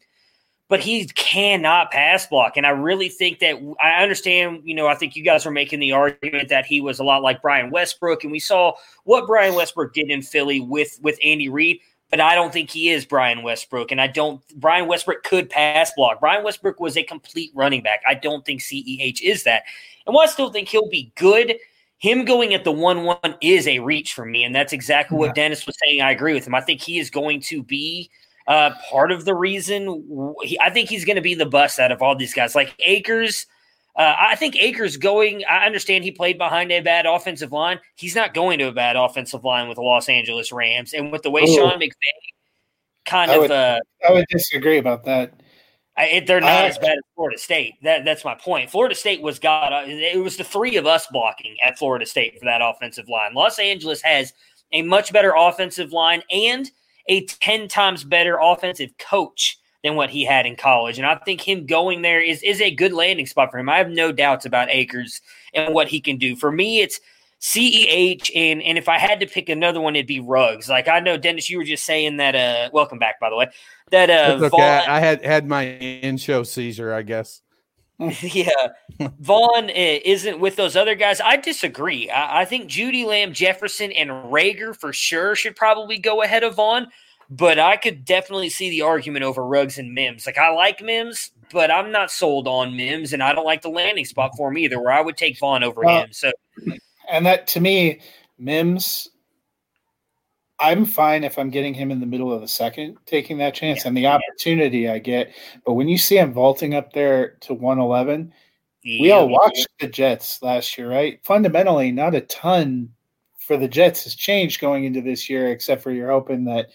but he cannot pass block, and I really think that I understand. You know, I think you guys were making the argument that he was a lot like Brian Westbrook, and we saw what Brian Westbrook did in Philly with with Andy Reid but I don't think he is Brian Westbrook. And I don't, Brian Westbrook could pass block. Brian Westbrook was a complete running back. I don't think CEH is that. And while I still think he'll be good, him going at the 1 1 is a reach for me. And that's exactly what Dennis was saying. I agree with him. I think he is going to be uh, part of the reason. He, I think he's going to be the bust out of all these guys. Like Akers, uh, I think Akers going. I understand he played behind a bad offensive line. He's not going to a bad offensive line with the Los Angeles Rams, and with the way Ooh. Sean McVay kind I of, would- uh, I would disagree about that. I, it, they're not I- as bad as Florida State. That that's my point. Florida State was God. uh, It was the three of us blocking at Florida State for that offensive line. Los Angeles has a much better offensive line and a ten times better offensive coach than what he had in college. And I think him going there is is a good landing spot for him. I have no doubts about Akers and what he can do. For me, it's CEH and and if I had to pick another one, it'd be Ruggs. Like I know Dennis, you were just saying that. Uh, welcome back, by the way. That uh, okay. Vaughn- I had had my in show seizure, I guess. yeah, Vaughn uh, isn't with those other guys. I disagree. I, I think Jeudy Lamb, Jefferson, and Reagor for sure should probably go ahead of Vaughn. But I could definitely see the argument over Ruggs and Mims. Like I like Mims, but I'm not sold on Mims, and I don't like the landing spot for him either. Where I would take Vaughn over Well, him. So And that to me, Mims, I'm fine if I'm getting him in the middle of the second, taking that chance and the opportunity I get. But when you see him vaulting up there to 111, we all watched the Jets last year, right? Fundamentally, not a ton for the Jets has changed going into this year, except for you're hoping that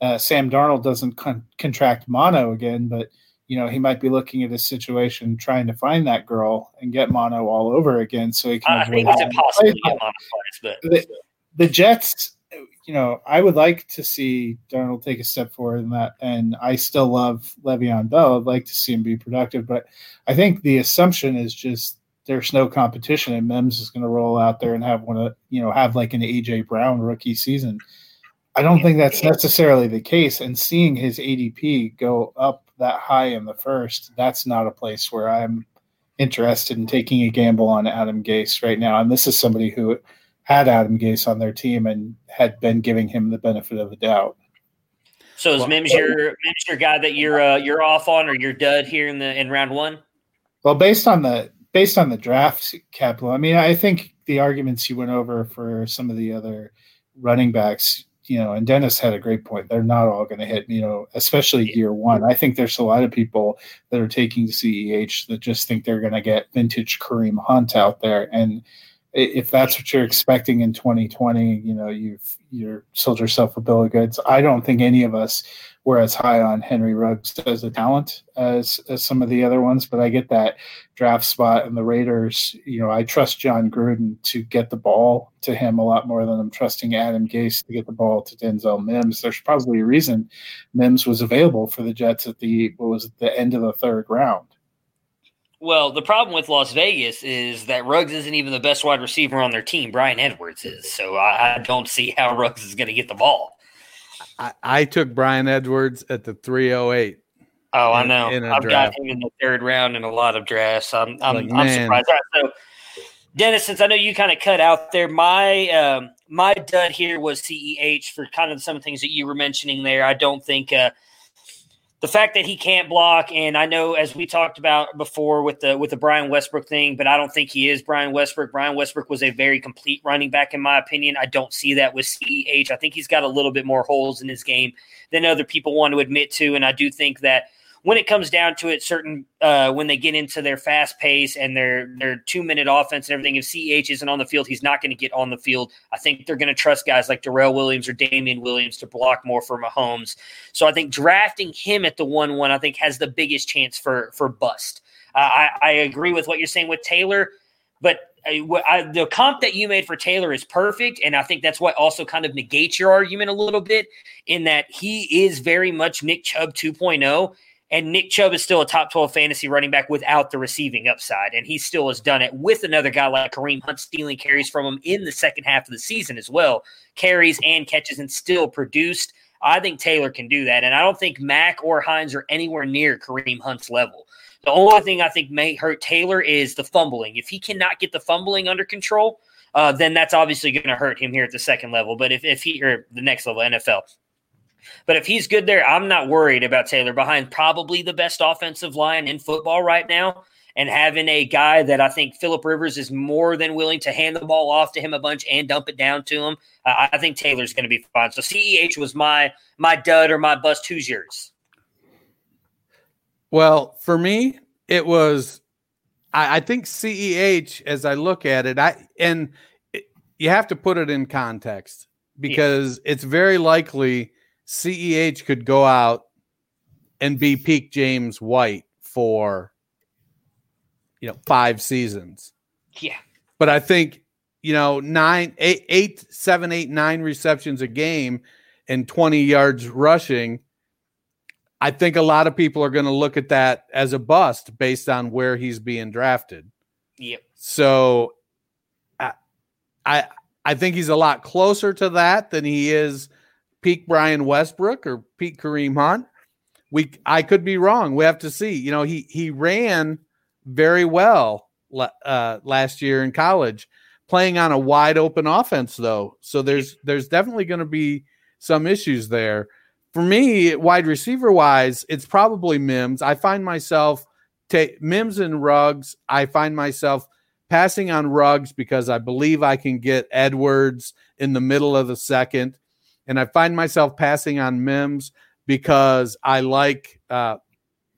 uh, Sam Darnold doesn't con- contract mono again. But you know he might be looking at a situation trying to find that girl and get mono all over again, so he can. I avoid think it's impossible to get monopolized, but the, the Jets, you know, I would like to see Darnold take a step forward in that, and I still love Le'Veon Bell. I'd like to see him be productive, but I think the assumption is just there's no competition, and Mims is going to roll out there and have one of you know have like an AJ Brown rookie season. I don't think that's necessarily the case, and seeing his ADP go up that high in the first, that's not a place where I'm interested in taking a gamble on Adam Gase right now. And this is somebody who had Adam Gase on their team and had been giving him the benefit of the doubt. so is Mims your Mims your guy that you're uh, you're off on or you're dud here in the in round one? Well, based on the based on the draft capital, I mean, I think the arguments you went over for some of the other running backs, you know, and Dennis had a great point. They're not all going to hit, you know, especially year one. I think there's a lot of people that are taking CEH that just think they're going to get vintage Kareem Hunt out there, and if that's what you're expecting in 2020, you know, you've you're sold yourself a bill of goods. I don't think any of us were as high on Henry Ruggs as a talent as, as some of the other ones, but I get that draft spot and the Raiders. You know, I trust Jon Gruden to get the ball to him a lot more than I'm trusting Adam Gase to get the ball to Denzel Mims. There's probably a reason Mims was available for the Jets at the what was it, the end of the third round. Well, the problem with Las Vegas is that Ruggs isn't even the best wide receiver on their team. Bryan Edwards is. So I, I don't see how Ruggs is going to get the ball. I, I, took Bryan Edwards at the 308. Oh, I know. I've draft. got him in the third round in a lot of drafts. I'm, I'm, like, I'm surprised. Right, so, Dennis, since I know you kind of cut out there, my um, my dud here was CEH for kind of some of the things that you were mentioning there. I don't think uh, – the fact that he can't block, and I know as we talked about before with the with the Brian Westbrook thing, but I don't think he is Brian Westbrook. Brian Westbrook was a very complete running back, in my opinion. I don't see that with CEH. I think he's got a little bit more holes in his game than other people want to admit to, and I do think that when it comes down to it, certain uh, when they get into their fast pace and their their two minute offense and everything, if CH isn't on the field, he's not going to get on the field. I think they're going to trust guys like Darrel Williams or Damien Williams to block more for Mahomes. So I think drafting him at the one one, I think has the biggest chance for for bust. Uh, I, I agree with what you're saying with Taylor, but I, I, the comp that you made for Taylor is perfect, and I think that's what also kind of negates your argument a little bit in that he is very much Nick Chubb 2.0, and Nick Chubb is still a top 12 fantasy running back without the receiving upside. And he still has done it with another guy like Kareem Hunt stealing carries from him in the second half of the season as well. Carries and catches and still produced. I think Taylor can do that. And I don't think Mack or Hines are anywhere near Kareem Hunt's level. The only thing I think may hurt Taylor is the fumbling. If he cannot get the fumbling under control, uh, then that's obviously going to hurt him here at the second level. But if, if he or the next level, NFL, but if he's good there, I'm not worried about Taylor behind probably the best offensive line in football right now. And having a guy that I think Philip Rivers is more than willing to hand the ball off to him a bunch and dump it down to him, uh, I think Taylor's going to be fine. So CEH was my my dud or my bust. Who's yours? Well, for me, it was. I, I think CEH, as I look at it, I and it, you have to put it in context because yeah. it's very likely CEH could go out and be peak James White for you know five seasons. Yeah. But I think, you know, nine, eight, eight, seven, eight, nine receptions a game and 20 yards rushing. I think a lot of people are going to look at that as a bust based on where he's being drafted. Yep. So I I I think he's a lot closer to that than he is peak Brian Westbrook or peak Kareem Hunt. We I could be wrong. We have to see. You know, he he ran very well uh, last year in college, playing on a wide open offense though. So there's there's definitely going to be some issues there. For me, wide receiver wise, it's probably Mims. I find myself take Mims and Ruggs. I find myself passing on Ruggs because I believe I can get Edwards in the middle of the second and I find myself passing on Mims because I like uh,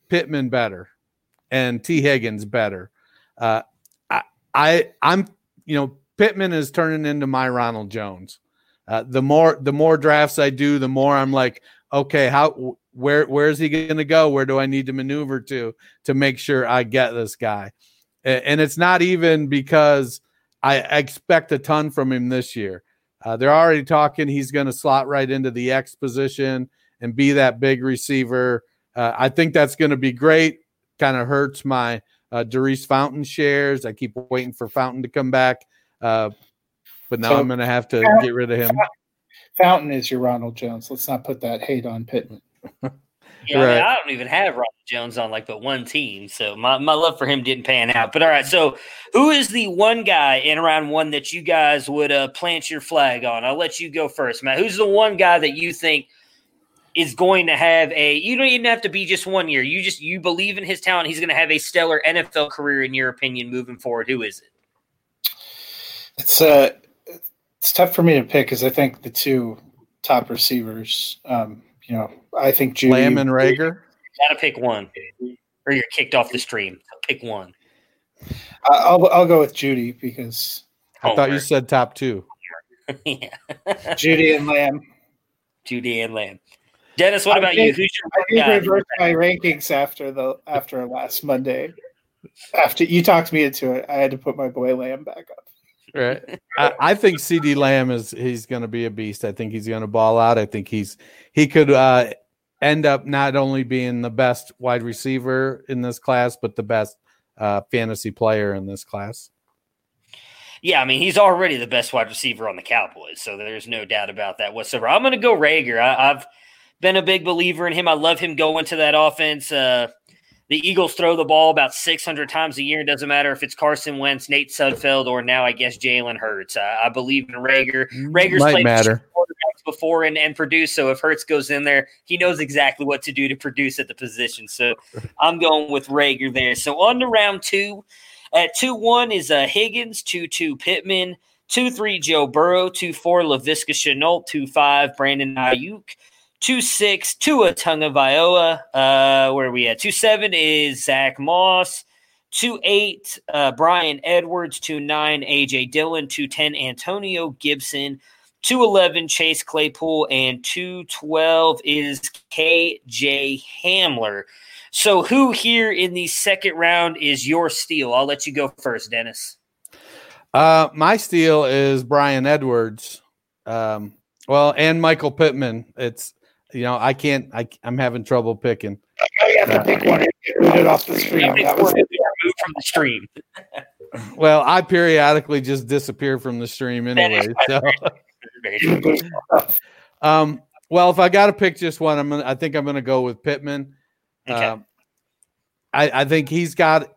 Pittman better and Tee Higgins better. Uh, I, I I'm you know Pittman is turning into my Ronald Jones. Uh, the more the more drafts I do, the more I'm like, okay, how where where's he going to go? Where do I need to maneuver to to make sure I get this guy? And it's not even because I expect a ton from him this year. Uh, they're already talking he's going to slot right into the X position and be that big receiver. Uh, I think that's going to be great. Kind of hurts my uh, Fountain shares. I keep waiting for Fountain to come back, uh, but now so, I'm going to have to get rid of him. Fountain is your Ronald Jones. Let's not put that hate on Pittman. Yeah, right. I, mean, I, don't even have Ronald Jones on like but one team, so my, my love for him didn't pan out. But all right, so who is the one guy in round one that you guys would uh, plant your flag on? I'll let you go first, Matt. Who's the one guy that you think is going to have a? You don't even have to be just one year. You just you believe in his talent. He's going to have a stellar NFL career, in your opinion, moving forward. Who is it? It's uh, it's tough for me to pick because I think the two top receivers. Um, you know, I think Jeudy. Lamb and Reagor. Gotta pick one, or you're kicked off the stream. pick one. I'll I'll go with Jeudy because I thought you said top two. yeah. Jeudy and Lamb. Jeudy and Lamb. Dennis, what I about did- you? Who's I your did guy? reverse my rankings after the after last Monday. After you talked me into it, I had to put my boy Lamb back up. Right. I, I think CeeDee Lamb is he's going to be a beast. I think he's going to ball out. I think he's he could uh, end up not only being the best wide receiver in this class, but the best uh, fantasy player in this class. Yeah, I mean, he's already the best wide receiver on the Cowboys, so there's no doubt about that whatsoever. I'm going to go Reagor. I, I've been a big believer in him. I love him going to that offense. Uh, the Eagles throw the ball about 600 times a year. It doesn't matter if it's Carson Wentz, Nate Sudfeld, or now I guess Jalen Hurts. Uh, I believe in Reagor. Reagor's Might played matter. quarterbacks before and, and produced, so if Hurts goes in there, he knows exactly what to do to produce at the position. So I'm going with Reagor there. So on to round two. At 2 1 is uh, Higgins, 2 2 Pittman, 2 3 Joe Burrow, 2 4 Laviska Shenault, 2 5 Brandon Aiyuk, 2 6 Tua Tagovailoa. Uh, where are we at? 2 7 is Zach Moss. 2 8 uh, Bryan Edwards, 2 9 AJ Dillon, Two ten, Antonio Gibson, Two eleven, Chase Claypool, and two twelve is KJ Hamler. So, who here in the second round is your steal? I'll let you go first, Dennis. Uh, my steal is Bryan Edwards. Um, well, and Michael Pittman. It's you know I can't. I, I'm having trouble picking. I have to pick one and get booted off the stream. Pick That was people removed from the stream. Well, I periodically just disappear from the stream anyway. So. Um, well, if I got to pick just one, I'm gonna. I think I'm gonna go with Pittman. Okay. Um, I, I think he's got.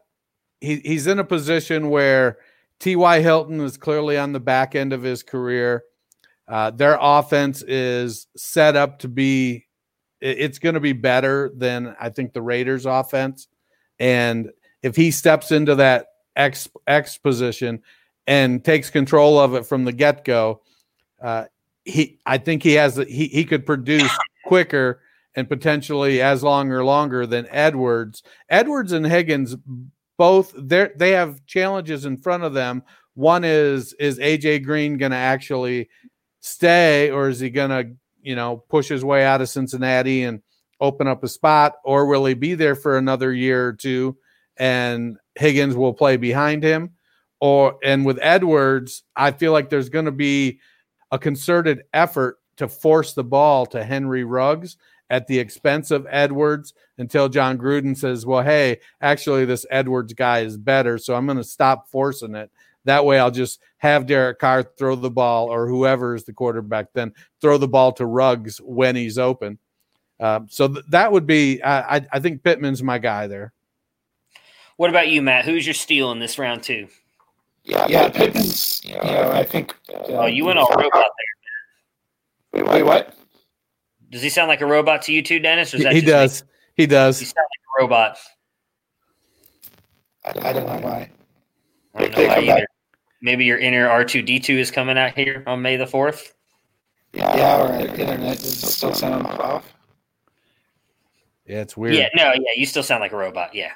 He, he's in a position where T.Y. Hilton is clearly on the back end of his career. Uh, their offense is set up to be. It's going to be better than I think the Raiders' offense, and if he steps into that X X position and takes control of it from the get go, uh, he I think he has he he could produce quicker and potentially as long or longer than Edwards. Edwards and Higgins both they they have challenges in front of them. One is is AJ Green going to actually stay or is he going to, you know, push his way out of Cincinnati and open up a spot or will he be there for another year or two and Higgins will play behind him? Or and with Edwards, I feel like there's going to be a concerted effort to force the ball to Henry Ruggs at the expense of Edwards until Jon Gruden says, "Well, hey, actually this Edwards guy is better, so I'm going to stop forcing it." That way, I'll just have Derek Carr throw the ball, or whoever is the quarterback, then throw the ball to Ruggs when he's open. Um, so th- that would be, I, I, I think Pittman's my guy there. What about you, Matt? Who's your steal in this round two? yeah, yeah. Pittman's, you know, I think. Uh, Oh, you went all robot there. Wait, wait, what? Does he sound like a robot to you too, Dennis? Or is He, that he just me? does, he does. He sounds like a robot. I, I don't know why. I don't know why either. Maybe your inner R two D two is coming out here on May the fourth. Yeah, yeah. Our internet is still sound off. Yeah, it's weird. Yeah, no, yeah, you still sound like a robot. Yeah.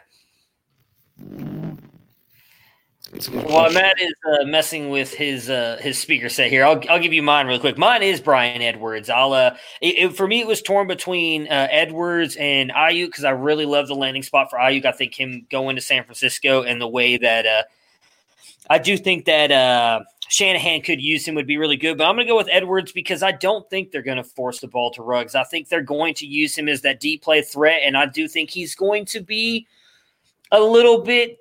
It's a good While. Matt is uh, messing with his uh, his speaker set here, I'll I'll give you mine real quick. Mine is Bryan Edwards. I'll uh, it, it- for me it was torn between uh, Edwards and Aiyuk because I really love the landing spot for Aiyuk. I think him going to San Francisco and the way that uh, I do think that uh, Shanahan could use him would be really good. But I'm going to go with Edwards because I don't think they're going to force the ball to Ruggs. I think they're going to use him as that deep play threat, and I do think he's going to be a little bit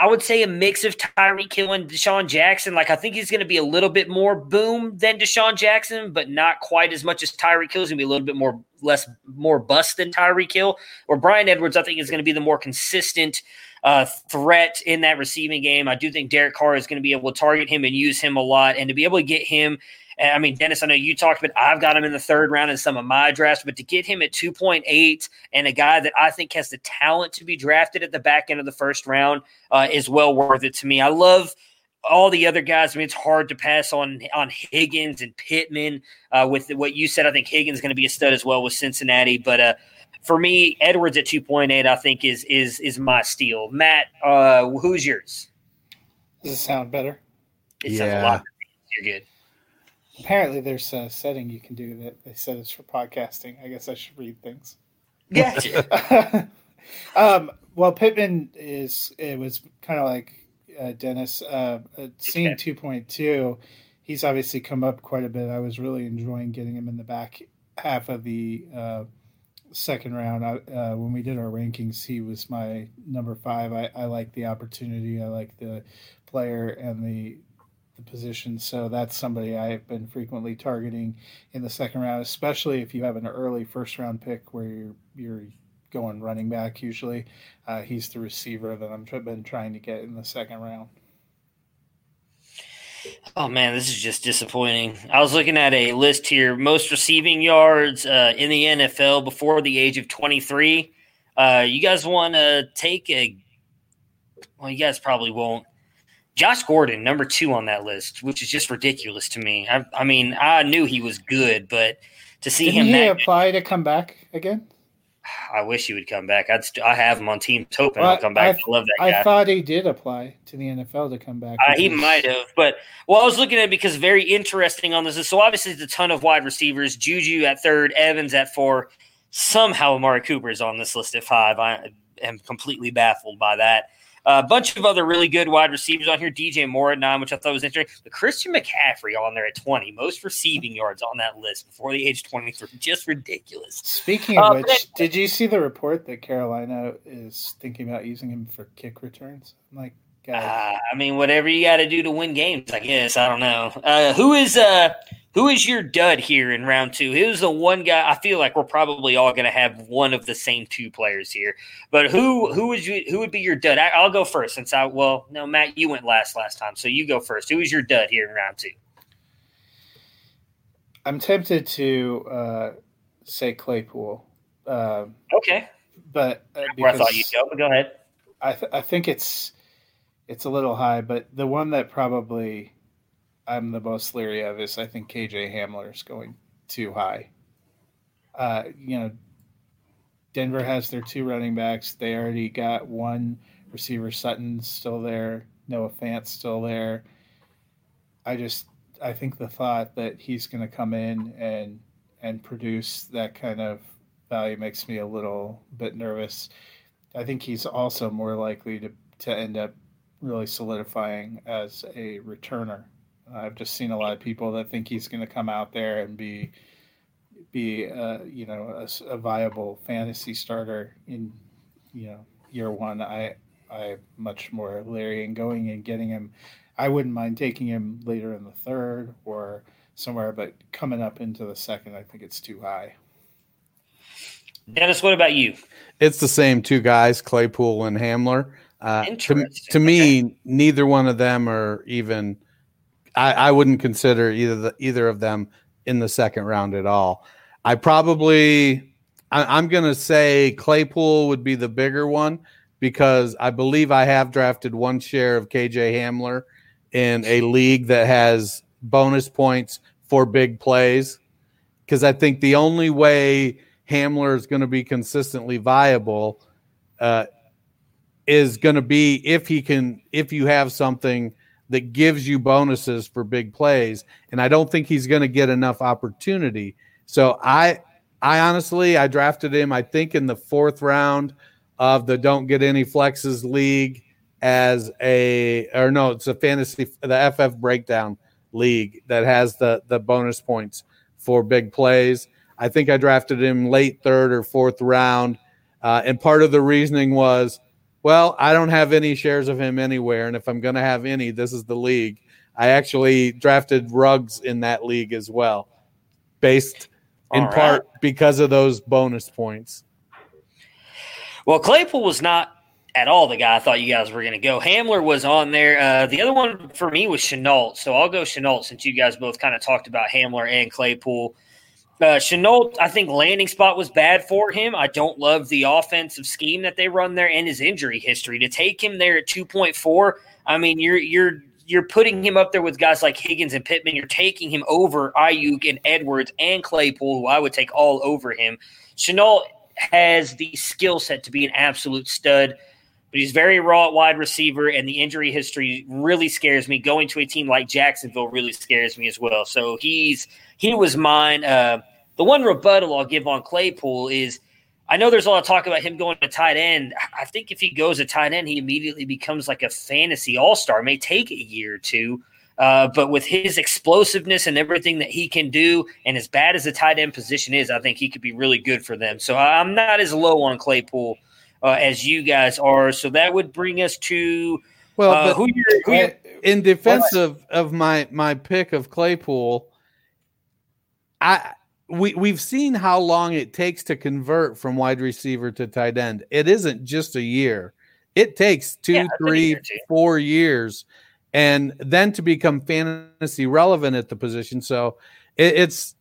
I would say a mix of Tyreek Hill and DeSean Jackson. Like I think he's going to be a little bit more boom than DeSean Jackson, but not quite as much as Tyreek Hill. He's going to be a little bit more less more bust than Tyreek Hill. Or Bryan Edwards, I think is going to be the more consistent uh, threat in that receiving game. I do think Derek Carr is going to be able to target him and use him a lot, and to be able to get him. I mean, Dennis, I know you talked about. I've got him in the third round in some of my drafts, but to get him at two point eight and a guy that I think has the talent to be drafted at the back end of the first round uh, is well worth it to me. I love all the other guys. I mean, it's hard to pass on on Higgins and Pittman. Uh, with what you said, I think Higgins is going to be a stud as well with Cincinnati. But uh, for me, Edwards at two point eight, I think is is is my steal. Matt, uh, who's yours? Does it sound better? it says a Yeah. lot. You're good. Apparently, there's a setting you can do that they said it's for podcasting. I guess I should read things. Gotcha. um, well, Pittman is. It was kind of like uh, Dennis. Uh, uh, seeing Okay. 2.2, he's obviously come up quite a bit. I was really enjoying getting him in the back half of the uh, second round. Uh, when we did our rankings, he was my number five. I, I like the opportunity. I like the player and the the position. So that's somebody I've been frequently targeting in the second round, especially if you have an early first round pick where you're you're going running back. Usually, uh, he's the receiver that I'm been trying to get in the second round. Oh man, this is just disappointing. I was looking at a list here: most receiving yards uh, in the NFL before the age of 23. Uh, you guys want to take a? Well, you guys probably won't. Josh Gordon, number two on that list, which is just ridiculous to me. I, I mean, I knew he was good, but to see Didn't him he that, apply to come back again? I wish he would come back. I'd st- I have him on teams hoping Well, he'll come back. I- love that guy. I thought he did apply to the NFL to come back. Uh, he might have, but well, I was looking at it because very interesting on this. So obviously, it's a ton of wide receivers. Juju at third, Evans at four. Somehow, Amari Cooper is on this list at five. I am completely baffled by that. A bunch of other really good wide receivers on here. DJ Moore at nine, which I thought was interesting. But Christian McCaffrey on there at twenty, most receiving yards on that list before the age twenty three. Just ridiculous. Speaking of Uh, which, but- did you see the report that Carolina is thinking about using him for kick returns? I'm like, guys, Uh, I mean, whatever you got to do to win games, I guess. I don't know. Uh, who is uh, who is your dud here in round two? Who's the one guy? I feel like we're probably all going to have one of the same two players here. But who who would you who would be your dud? I, I'll go first since I well no Matt you went last last time, so you go first. Who is your dud here in round two? I'm tempted to uh, say Claypool, uh, Okay, but uh, I thought you'd go, but go ahead. I th- I think it's it's a little high, but the one that probably I'm the most leery of is I think KJ Hamler is going too high. Uh, you know, Denver has their two running backs. They already got one receiver. Sutton's still there. Noah Fant's still there. I just I think the thought that he's going to come in and and produce that kind of value makes me a little bit nervous. I think he's also more likely to, to end up really solidifying as a returner. I've just seen a lot of people that think he's going to come out there and be be uh, you know a, s- a viable fantasy starter in you know year one. I I much more leery in going and getting him. I wouldn't mind taking him later in the third or somewhere, but coming up into the second, I think it's too high. Dennis, what about you? It's the same two guys, Claypool and Hamler. Uh, to, Interesting. to me, neither one of them are even. I, I wouldn't consider either the, either of them in the second round at all. I probably, I, I'm going to say Claypool would be the bigger one because I believe I have drafted one share of KJ Hamler in a league that has bonus points for big plays. Because I think the only way Hamler is going to be consistently viable uh, is going to be if he can, if you have something that gives you bonuses for big plays. And I don't think he's going to get enough opportunity. So I, I honestly, I drafted him, I think, in the fourth round of the Don't Get Any Flexes League as a, or no, it's a fantasy, the FF Breakdown League that has the the bonus points for big plays. I think I drafted him late third or fourth round. Uh, and part of the reasoning was, well, I don't have any shares of him anywhere. And if I'm going to have any, this is the league. I actually drafted Ruggs in that league as well, based in right. part because of those bonus points. Well, Claypool was not at all the guy I thought you guys were going to go. Hamler was on there. Uh, the other one for me was Shenault. So I'll go Shenault since you guys both kind of talked about Hamler and Claypool. Uh, Shenault, I think landing spot was bad for him. I don't love the offensive scheme that they run there and his injury history. To take him there at 2.4, I mean, you're you're you're putting him up there with guys like Higgins and Pittman. You're taking him over Aiyuk and Edwards and Claypool, who I would take all over him. Shenault has the skill set to be an absolute stud. But he's very raw at wide receiver, and the injury history really scares me. Going to a team like Jacksonville really scares me as well. So he's he was mine. Uh, the one rebuttal I'll give on Claypool is I know there's a lot of talk about him going to tight end. I think if he goes to tight end, he immediately becomes like a fantasy all star. May take a year or two, uh, but with his explosiveness and everything that he can do, and as bad as the tight end position is, I think he could be really good for them. So I'm not as low on Claypool uh, as you guys are. So that would bring us to Well, uh, who you're, who you're, in defense of, of my my pick of Claypool, I we we've seen how long it takes to convert from wide receiver to tight end. It isn't just a year. It takes two, Yeah, it's been a three, year two. four years, and then to become fantasy relevant at the position. So it, it's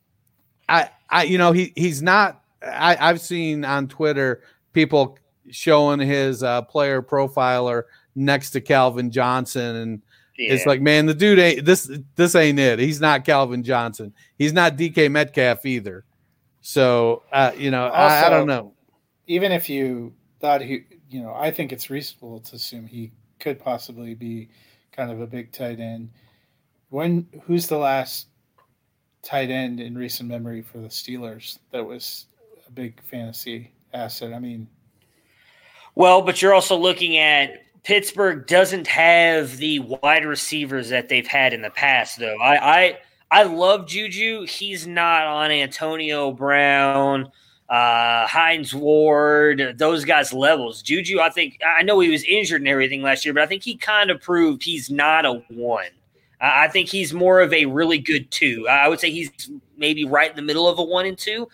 I I you know he he's not. I I've seen on Twitter people showing his uh, player profiler next to Calvin Johnson and it's like, man, the dude ain't this. This ain't it. He's not Calvin Johnson. He's not DK Metcalf either. So, uh, you know, I, I don't know. even if you thought he, you know, I think it's reasonable to assume he could possibly be kind of a big tight end. When who's the last tight end in recent memory for the Steelers that was a big fantasy asset? I mean, Well, but you're also looking at Pittsburgh doesn't have the wide receivers that they've had in the past, though. I I, I love Juju. He's not on Antonio Brown, uh, Hines Ward, those guys' levels. Juju, I think I know he was injured and everything last year, but I think he kind of proved he's not a one. I think he's more of a really good two. I would say he's maybe right in the middle of a one and two,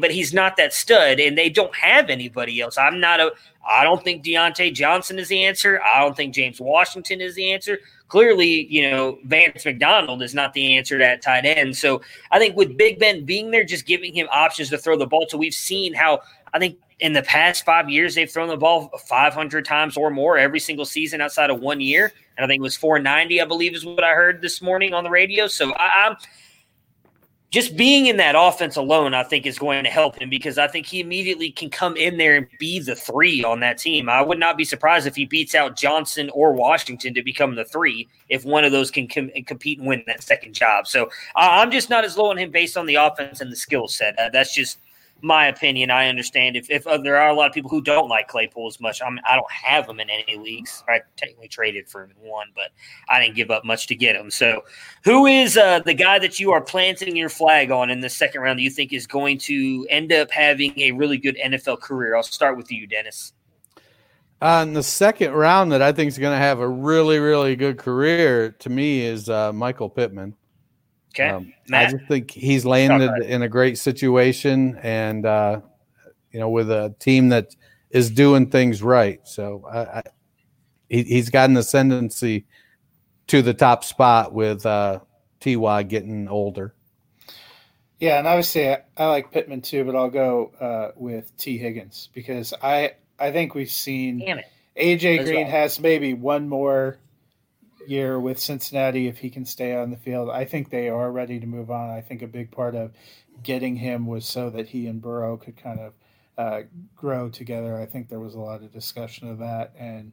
but he's not that stud, and they don't have anybody else. I'm not a. I don't think Diontae Johnson is the answer. I don't think James Washington is the answer. Clearly, you know Vance McDonald is not the answer to that tight end. So I think with Big Ben being there, just giving him options to throw the ball. So we've seen how I think in the past five years they've thrown the ball 500 times or more every single season outside of one year, and I think it was 490, I believe, is what I heard this morning on the radio. So I, I'm just being in that offense alone, I think, is going to help him because I think he immediately can come in there and be the three on that team. I would not be surprised if he beats out Johnson or Washington to become the three if one of those can com- compete and win that second job. So I I'm just not as low on him based on the offense and the skill set. Uh, that's just my opinion. I understand if, if uh, there are a lot of people who don't like Claypool as much. I'm, I don't have him in any leagues. I technically traded for him in one, but I didn't give up much to get him. So, who is uh, the guy that you are planting your flag on in the second round that you think is going to end up having a really good NFL career? I'll start with you, Dennis. Uh, in the second round, that I think is going to have a really, really good career to me is uh, Michael Pittman. Okay, Um, I just think he's landed Talk in a great situation, and uh, you know, with a team that is doing things right. So I, I, he, he's got an ascendancy to the top spot with uh, Ty getting older. yeah, and obviously I, I like Pittman too, but I'll go uh, with Tee Higgins because I I think we've seen AJ Green well. has maybe one more year with Cincinnati if he can stay on the field. I think they are ready to move on. I think a big part of getting him was so that he and Burrow could kind of uh, grow together. I think there was a lot of discussion of that, and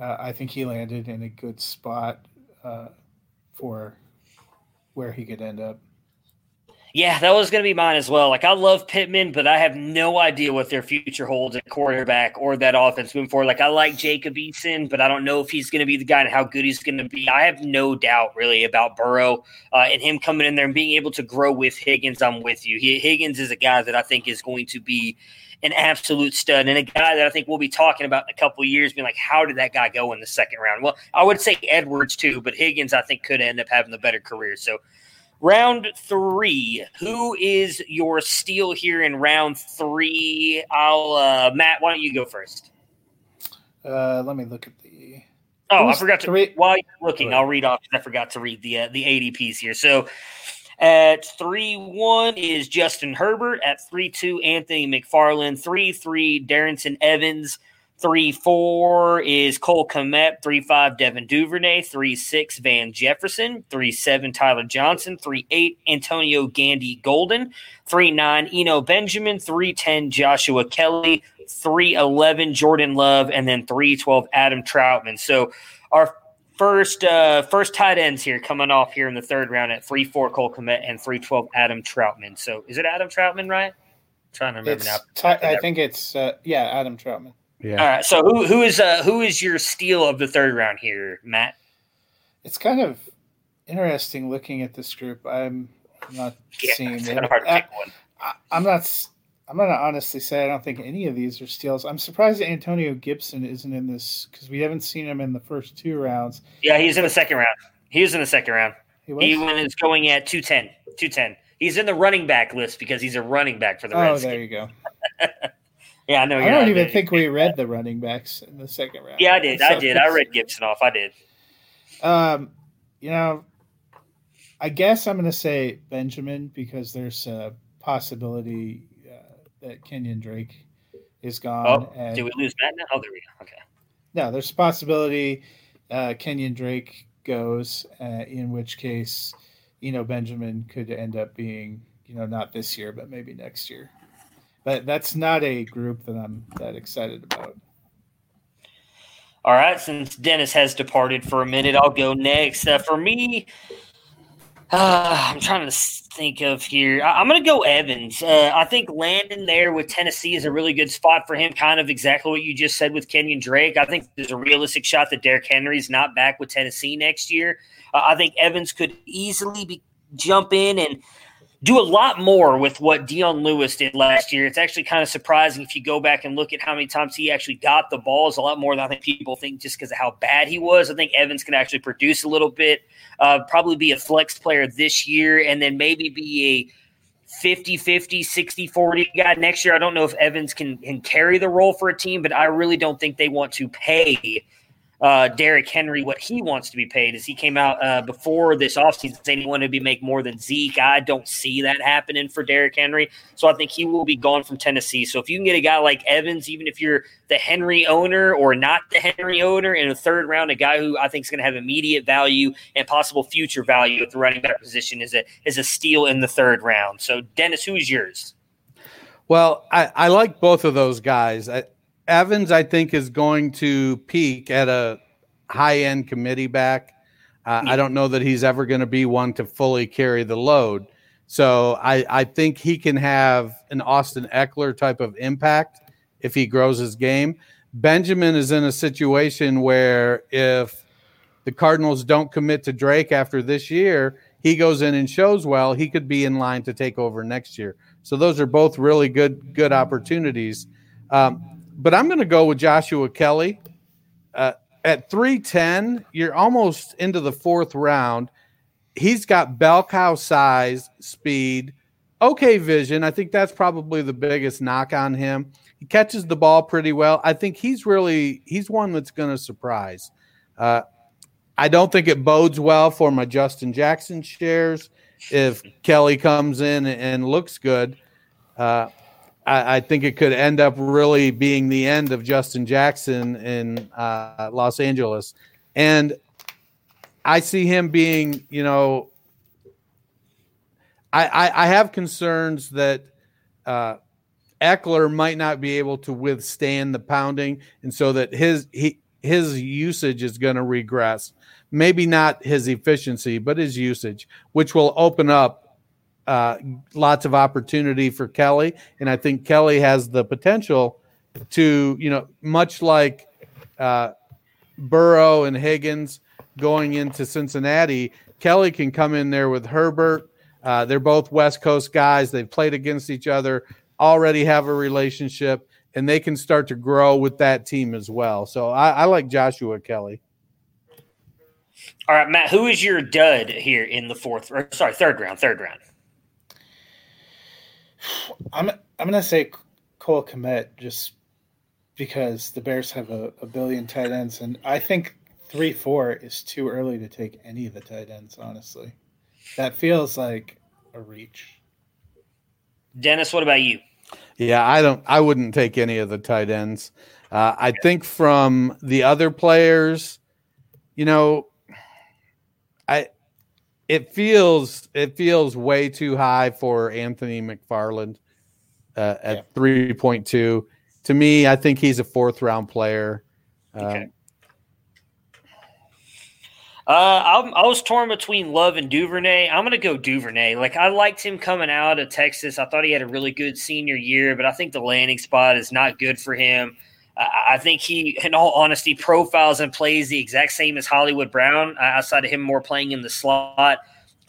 uh, I think he landed in a good spot uh, for where he could end up. Yeah, that was going to be mine as well. Like, I love Pittman, but I have no idea what their future holds at quarterback or that offense moving forward. Like, I like Jacob Eason, but I don't know if he's going to be the guy and how good he's going to be. I have no doubt, really, about Burrow uh, and him coming in there and being able to grow with Higgins. I'm with you. He, Higgins is a guy that I think is going to be an absolute stud and a guy that I think we'll be talking about in a couple years, being like, how did that guy go in the second round? Well, I would say Edwards too, but Higgins I think could end up having the better career. So round three, who is your steal here in round three? I'll uh, Matt, why don't you go first? Uh, let me look at the. Oh, I forgot to three- While you're looking, I'll read off. I forgot to read the uh, the ADPs here. So at three one is Justin Herbert. At three two, Anthony McFarland. Three three, Darrynton Evans. Three four is Cole Kmet. Three five, Devin Duvernay. Three six, Van Jefferson. Three seven, Tyler Johnson. Three eight, Antonio Gandy Golden. Three nine, Eno Benjamin. Three ten, Joshua Kelly. 311 Jordan Love, and then 312 Adam Trautman. So our first uh, first tight ends here coming off here in the third round at 3 4 Cole Kmet and 312 Adam Trautman. So is it Adam Trautman, right? I'm trying to remember It's now. Ti- I think it's uh, yeah, Adam Trautman. Yeah. All right. So who who is uh who is your steal of the third round here, Matt? It's kind of interesting looking at this group. I'm not Yeah, seeing it's it. kind of hard to I, pick one. I'm not. I'm gonna honestly say I don't think any of these are steals. I'm surprised that Antonio Gibson isn't in this because we haven't seen him in the first two rounds. Yeah, he's in the second round. He was in the second round. He was. He is going at 210. 210. He's in the running back list because he's a running back for the oh, Redskins. there you go. Yeah, I know. I don't even think we read the running backs in the second round. Yeah, I did. I did. I read Gibson off. I did. Um, you know, I guess I'm going to say Benjamin because there's a possibility uh, that Kenyon Drake is gone. Oh, and did we lose Matt now? Oh, there we go. Okay. no, there's a possibility uh, Kenyon Drake goes, uh, in which case, you know, Benjamin could end up being, you know, not this year, but maybe next year. But that's not a group that I'm that excited about. All right. Since Dennis has departed for a minute, I'll go next. Uh, for me, uh, I'm trying to think of here. I- I'm going to go Evans. Uh, I think landing there with Tennessee is a really good spot for him. Kind of exactly what you just said with Kenyon Drake. I think there's a realistic shot that Derrick Henry's not back with Tennessee next year. Uh, I think Evans could easily be jump in and do a lot more with what Dion Lewis did last year. It's actually kind of surprising if you go back and look at how many times he actually got the balls. A lot more than I think people think just because of how bad he was. I think Evans can actually produce a little bit, uh, probably be a flex player this year, and then maybe be a 50 50, 60 40 guy next year. I don't know if Evans can, can carry the role for a team, but I really don't think they want to pay uh, Derrick Henry what he wants to be paid. As he came out uh, before this offseason saying he wanted to be make more than Zeke, I don't see that happening for Derrick Henry. So I think he will be gone from Tennessee. So if you can get a guy like Evans, even if you're the Henry owner or not the Henry owner in a third round, a guy who I think is going to have immediate value and possible future value at the running back position is a is a steal in the third round. So Dennis, who is yours? Well, I, I like both of those guys. I, Evans, I think, is going to peak at a high end committee back. Uh, I don't know that he's ever going to be one to fully carry the load. So I, I think he can have an Austin Ekeler type of impact if he grows his game. Benjamin is in a situation where if the Cardinals don't commit to Drake after this year, he goes in and shows well, he could be in line to take over next year. So those are both really good good opportunities. Um, but I'm going to go with Joshua Kelly. Uh, at 310, you're almost into the fourth round. He's got bell cow size, speed, okay vision. I think that's probably the biggest knock on him. He catches the ball pretty well. I think he's really he's one that's going to surprise. Uh, I don't think it bodes well for my Justin Jackson shares if Kelly comes in and looks good. Uh, I, I, think it could end up really being the end of Justin Jackson in uh, Los Angeles. And I see him being, you know, I, I, I have concerns that uh, Ekeler might not be able to withstand the pounding, and so that his he his usage is going to regress. Maybe not his efficiency, but his usage, which will open up uh, lots of opportunity for Kelly. And I think Kelly has the potential to, you know, much like uh, Burrow and Higgins going into Cincinnati, Kelly can come in there with Herbert. Uh, they're both West Coast guys. They've played against each other, already have a relationship, and they can start to grow with that team as well. So I, I like Joshua Kelly. All right, Matt, who is your dud here in the fourth or sorry, third round, third round? I'm I'm gonna say Cole Kmet just because the Bears have a, a billion tight ends, and I think three four is too early to take any of the tight ends. Honestly, that feels like a reach. Dennis, what about you? Yeah, I don't. I wouldn't take any of the tight ends. Uh, I think from the other players, you know, I it feels it feels way too high for Anthony McFarland uh, at three point two. to me, I think he's a fourth round player. Okay. Um, Uh, I'm, I was torn between Love and Duvernay. I'm going to go Duvernay. Like, I liked him coming out of Texas. I thought he had a really good senior year, but I think the landing spot is not good for him. I, think he, in all honesty, profiles and plays the exact same as Hollywood Brown, uh, outside of him more playing in the slot.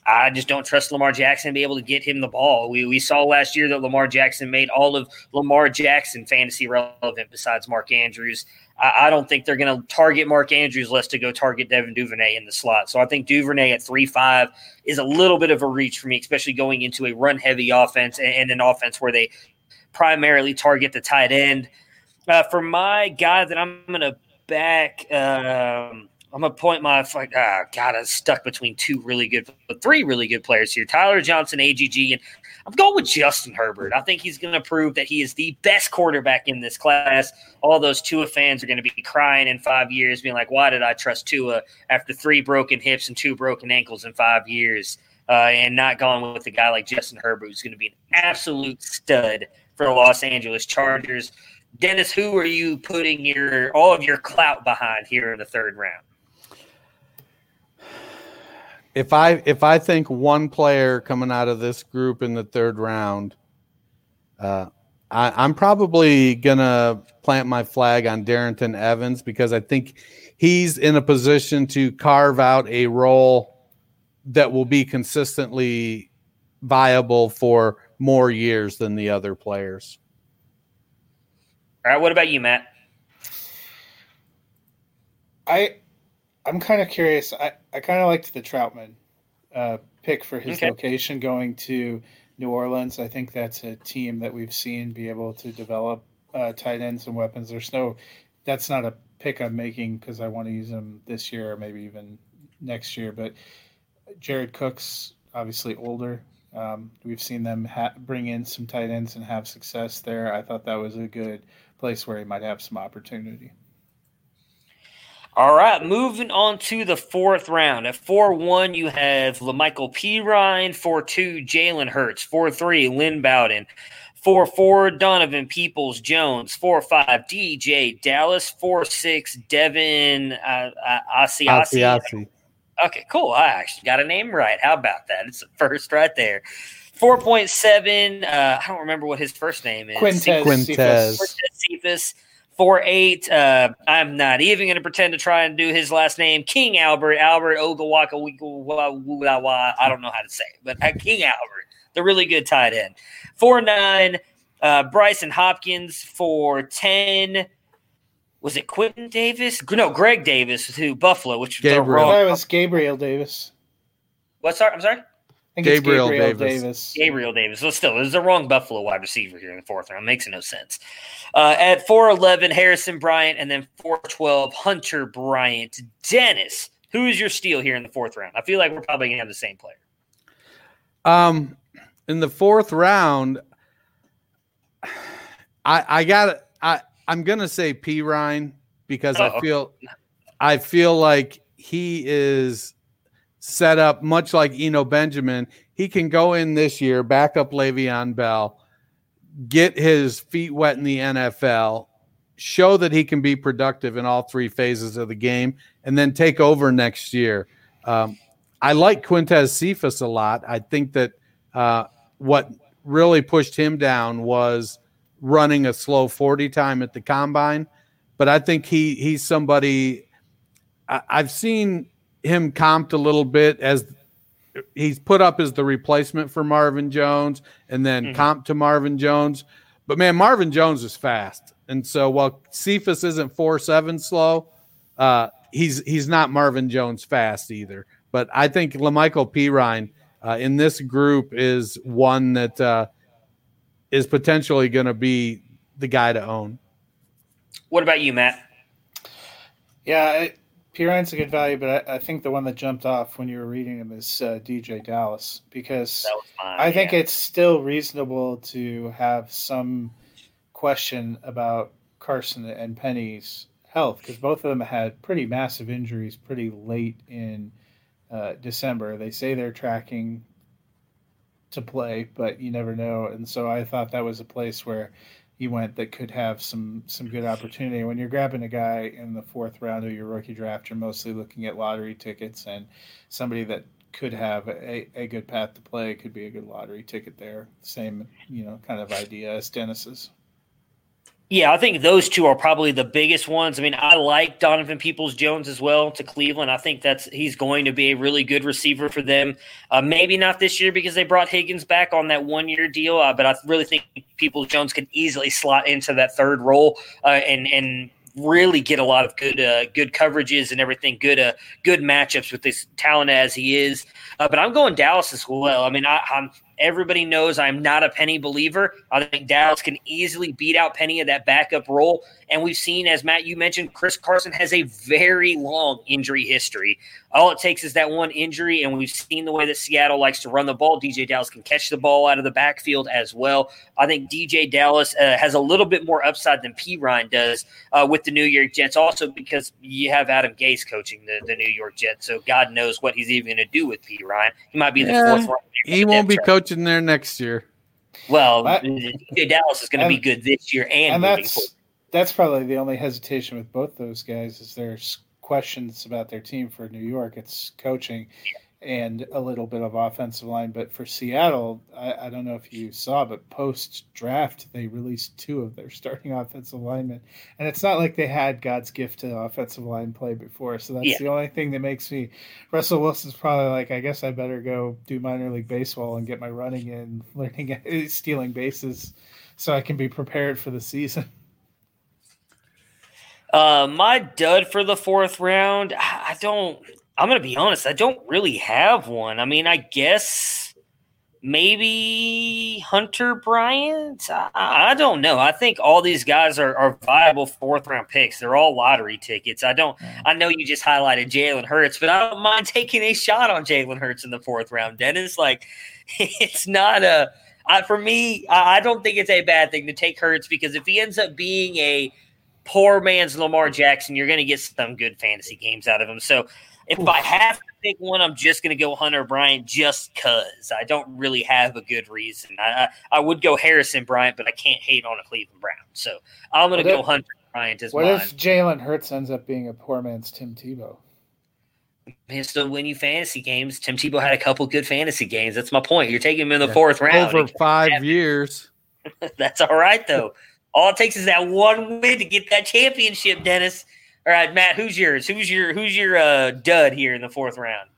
I just don't trust Lamar Jackson to be able to get him the ball. We, we saw last year that Lamar Jackson made all of Lamar Jackson fantasy relevant besides Mark Andrews. I, I don't think they're going to target Mark Andrews less to go target Devin Duvernay in the slot. So I think Duvernay at 3 5 is a little bit of a reach for me, especially going into a run heavy offense and, and an offense where they primarily target the tight end. Uh, for my guy that I'm going to back, um, I'm gonna point my like ah god I'm stuck between two really good three really good players here Tyler Johnson AGG and I'm going with Justin Herbert. I think he's gonna prove that he is the best quarterback in this class. All those Tua fans are gonna be crying in five years being like why did I trust Tua after three broken hips and two broken ankles in five years? Uh, and not going with a guy like Justin Herbert who's gonna be an absolute stud for the Los Angeles Chargers Dennis who are you putting your all of your clout behind here in the third round if I if I think one player coming out of this group in the third round, uh, I, am probably gonna plant my flag on Darrynton Evans because I think he's in a position to carve out a role that will be consistently viable for more years than the other players. All right, what about you, Matt? I I'm kind of curious. I, I kind of liked the Trautman uh, pick for his okay. location going to New Orleans. I think that's a team that we've seen be able to develop uh, tight ends and weapons. There's no, that's not a pick I'm making because I want to use them this year or maybe even next year. But Jared Cook's obviously older. Um, we've seen them ha- bring in some tight ends and have success there. I thought that was a good place where he might have some opportunity. All right, moving on to the fourth round. At 4 1, you have La'Mical Perine. 4 2, Jalen Hurts. 4 3, Lynn Bowden. 4 4, Donovan Peoples Jones. 4 5, DeeJay Dallas. 4 6, Devin uh, uh, Asiasi. Asiasi. Okay, cool. I actually got a name right. How about that? It's the first right there. 4.7. Uh, I don't remember what his first name is. Quintez. Quintez. Quintez Cephus four eight. Uh, I'm not even going to pretend to try and do his last name. King Albert Albert Ogawaka. I don't know how to say it, but uh, King Albert, the really good tight end. Four nine. Uh, Brycen Hopkins for ten. Was it Quentin Davis? No, Greg Davis to Buffalo, which Gabriel. was wrong. That was Gabriel Davis. What's sorry? I'm sorry. I think Gabriel Gabriel Davis. Davis. Gabriel Davis. Well, still, there's the wrong Buffalo wide receiver here in the fourth round. Makes no sense. Uh, at 4'11, Harrison Bryant, and then 4'12, Hunter Bryant. Dennis, who is your steal here in the fourth round? I feel like we're probably going to have the same player. Um, in the fourth round, I I got I I'm gonna say Perine because Oh, I feel I feel like he is set up much like Eno Benjamin. He can go in this year, back up Le'Veon Bell, get his feet wet in the NFL, show that he can be productive in all three phases of the game, and then take over next year. Um, I like Quintez Cephus a lot. I think that uh, what really pushed him down was running a slow 40 time at the combine. But I think he he's somebody I, I've seen him comped a little bit as he's put up as the replacement for Marvin Jones and then Mhm. comp to Marvin Jones. But man, Marvin Jones is fast. And so while Cephus isn't four seven slow, uh, he's he's not Marvin Jones fast either. But I think La'Mical Perine uh, in this group is one that uh, is potentially going to be the guy to own. What about you, Matt? Yeah, I, a good value, but I, I think the one that jumped off when you were reading him is uh, DeeJay Dallas because mine. I think yeah. it's still reasonable to have some question about Carson and Penny's health because both of them had pretty massive injuries pretty late in uh, December. They say they're tracking to play, but you never know. And so I thought that was a place where he went that could have some some good opportunity. When you're grabbing a guy in the fourth round of your rookie draft, you're mostly looking at lottery tickets and somebody that could have a, a good path to play could be a good lottery ticket there. Same, you know, kind of idea as Dennis's. Yeah, I think those two are probably the biggest ones. I mean, I like Donovan Peoples Jones as well to Cleveland. I think that's he's going to be a really good receiver for them. Uh, maybe not this year because they brought Higgins back on that one year deal, uh, but I really think Peoples Jones could easily slot into that third role uh, and and really get a lot of good uh, good coverages and everything, good uh, good matchups with this talent as he is. Uh, but I'm going Dallas as well. I mean, I, I'm Everybody knows I'm not a Penny believer. I think Dallas can easily beat out Penny of that backup role. And we've seen, as Matt, you mentioned, Chris Carson has a very long injury history. All it takes is that one injury, and we've seen the way that Seattle likes to run the ball. DeeJay Dallas can catch the ball out of the backfield as well. I think DeeJay Dallas uh, has a little bit more upside than Perine does uh, with the New York Jets, also because you have Adam Gase coaching the, the New York Jets. So God knows what he's even going to do with Perine. He might be the Yeah. fourth. He won't be coaching there next year. Well, That- DeeJay Dallas is going to be good this year and, and that's forward. that's probably the only hesitation with both those guys is there's questions about their team for New York. It's coaching and a little bit of offensive line. But for Seattle, I, I don't know if you saw, but post draft they released two of their starting offensive linemen, and it's not like they had God's gift to offensive line play before. So that's Yeah. the only thing that makes me. Russell Wilson's probably like, I guess I better go do minor league baseball and get my running in, learning stealing bases, so I can be prepared for the season. Uh, my dud for the fourth round, I I don't. I'm going to be honest. I don't really have one. I mean, I guess maybe Hunter Bryant. I, I don't know. I think all these guys are, are viable fourth round picks. They're all lottery tickets. I don't. Hmm. I know you just highlighted Jalen Hurts, but I don't mind taking a shot on Jalen Hurts in the fourth round. Dennis, like, it's not a. I, for me, I, I don't think it's a bad thing to take Hurts because if he ends up being a poor man's Lamar Jackson, you're going to get some good fantasy games out of him. So if I have to pick one, I'm just going to go Hunter Bryant just because I don't really have a good reason. I, I, I would go Harrison Bryant, but I can't hate on a Cleveland Brown. So I'm going to go if- Hunter Bryant as well. What mine. if Jalen Hurts ends up being a poor man's Tim Tebow? He'll still win you fantasy games. Tim Tebow had a couple good fantasy games. That's my point. You're taking him in the Yeah. fourth round. Over five years. That's all right though. All it takes is that one win to get that championship, Dennis. All right, Matt, who's yours? Who's your who's your uh, dud here in the fourth round?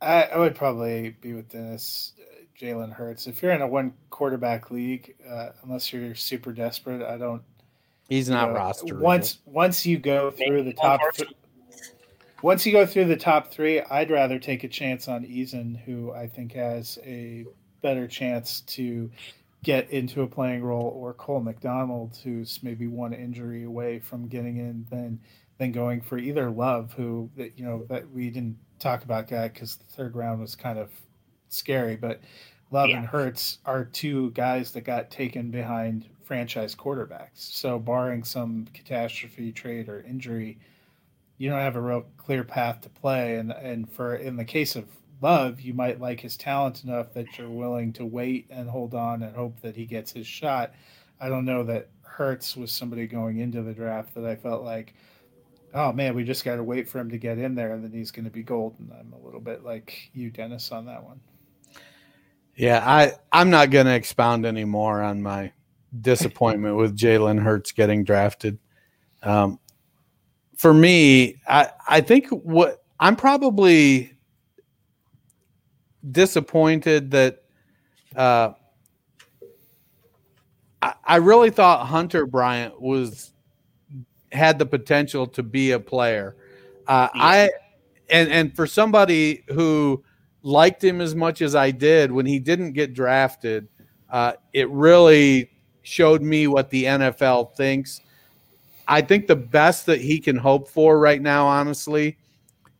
I, I would probably be with Dennis, uh, Jalen Hurts. If you're in a one quarterback league, uh, unless you're super desperate, I don't. He's not know, rostered. Once once you go through the top, th- once you go through the top three, I'd rather take a chance on Eason, who I think has a better chance to get into a playing role, or Cole McDonald, who's maybe one injury away from getting in, than than going for either Love, who that you know that we didn't talk about that because the third round was kind of scary, but Love Yeah. and Hurts are two guys that got taken behind franchise quarterbacks. So barring some catastrophe, trade, or injury, you don't have a real clear path to play. And and for in the case of Love, you might like his talent enough that you're willing to wait and hold on and hope that he gets his shot. I don't know that Hurts was somebody going into the draft that I felt like, oh man, we just got to wait for him to get in there and then he's going to be golden. I'm a little bit like you, Dennis, on that one. Yeah, I I'm not going to expound anymore on my disappointment with Jalen Hurts getting drafted. Um, for me, I I think what I'm probably disappointed that uh, I, I really thought Hunter Bryant was had the potential to be a player. Uh, I and and for somebody who liked him as much as I did when he didn't get drafted, uh, it really showed me what the NFL thinks. I think the best that he can hope for right now, honestly,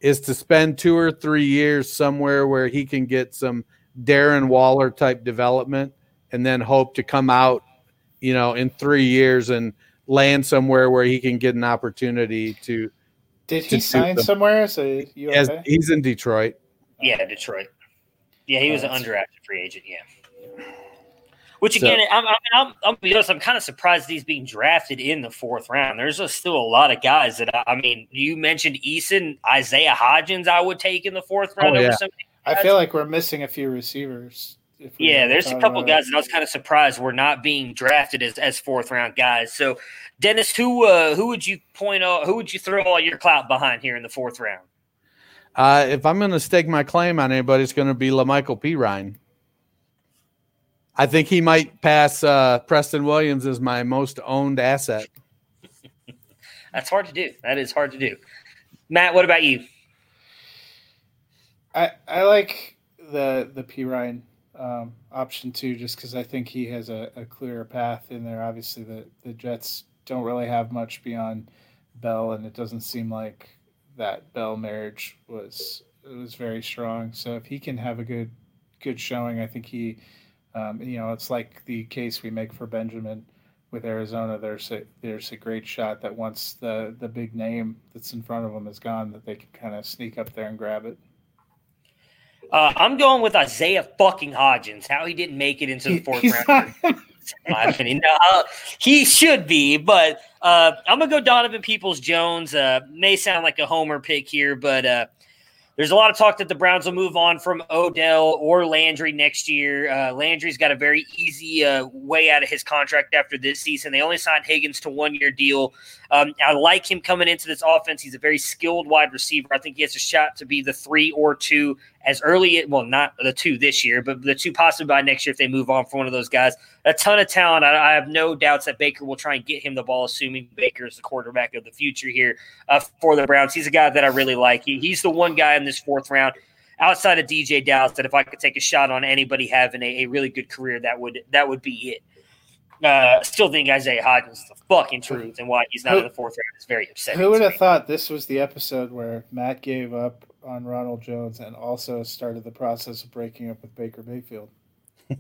is to spend two or three years somewhere where he can get some Darren Waller type development and then hope to come out, you know, in three years and land somewhere where he can get an opportunity to. Did To he sign them. somewhere as a UFA? As he's in Detroit. Yeah, Detroit. Yeah, he Oh, was an that's- undrafted free agent. Yeah. Which So- again, I'm, I'm, I'm, I'm, be honest, I'm kind of surprised he's being drafted in the fourth round. There's just still a lot of guys that I, I mean. You mentioned Eason, Isaiah Hodgins. I would take in the fourth round Oh, yeah. some. I feel like we're missing a few receivers. Yeah, there's a couple guys that I was kind of surprised were not being drafted as, as fourth round guys. So, Dennis, who uh, who would you point out? Who would you throw all your clout behind here in the fourth round? Uh, if I'm going to stake my claim on anybody, it's going to be La'Mical Perine. I think he might pass uh, Preston Williams as my most owned asset. That's hard to do. That is hard to do. Matt, what about you? I I like the the Perine um, option too, just because I think he has a, a clearer path in there. Obviously, the the Jets don't really have much beyond Bell, and it doesn't seem like that Bell marriage was was very strong. So if he can have a good good showing, I think he, um, you know, it's like the case we make for Benjamin with Arizona. There's a there's a great shot that once the the big name that's in front of them is gone, that they can kind of sneak up there and grab it. Uh, I'm going with Isaiah fucking Hodgins. How he didn't make it into the fourth round. my opinion. No, uh, he should be, but uh, I'm gonna go Donovan Peoples Jones. Uh, may sound like a homer pick here, but uh, there's a lot of talk that the Browns will move on from Odell or Landry next year. Uh, Landry's got a very easy uh, way out of his contract after this season. They only signed Higgins to one year deal. Um, I like him coming into this offense. He's a very skilled wide receiver. I think he has a shot to be the three or two as early, well, not the two this year, but the two possibly by next year if they move on for one of those guys. A ton of talent. I, I have no doubts that Baker will try and get him the ball, assuming Baker is the quarterback of the future here uh, for the Browns. He's a guy that I really like. He, he's the one guy in this fourth round outside of DeeJay Dallas that if I could take a shot on anybody having a, a really good career, that would that would be it. Uh, still think Isaiah Hodgins is the fucking truth, and why he's not Who- in the fourth round is very upsetting. Who would have thought this was the episode where Matt gave up on Ronald Jones and also started the process of breaking up with Baker Mayfield?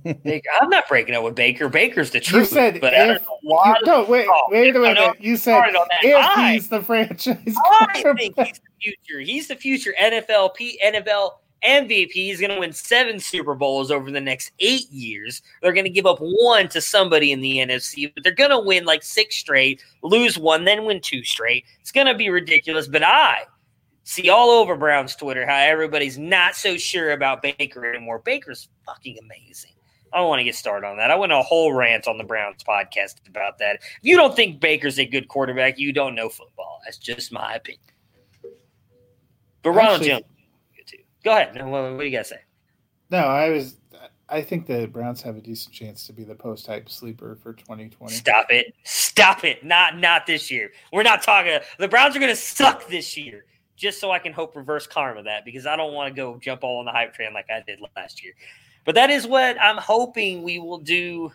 I'm not breaking up with Baker. Baker's the You truth. said but I if don't know why. you, no, wait, Oh, wait a minute. You said if I- he's the franchise I think he's the future. He's the future NFL P, NFL MVP. He's going to win seven Super Bowls over the next eight years. They're going to give up one to somebody in the NFC, but they're going to win like six straight, lose one, then win two straight. It's going to be ridiculous. But I see all over Browns Twitter how everybody's not so sure about Baker anymore. Baker's fucking amazing. I don't want to get started on that. I went a whole rant on the Browns podcast about that. If you don't think Baker's a good quarterback, you don't know football. That's just my opinion. But Ronald Actually- Jones, is good too. Go ahead. What, do you got to say? No, I was. I think the Browns have a decent chance to be the post hype sleeper for 2020. Stop it! Stop it! Not not this year. We're not talking. The Browns are going to suck this year. Just so I can hope reverse karma that because I don't want to go jump all on the hype train like I did last year. But that is what I'm hoping we will do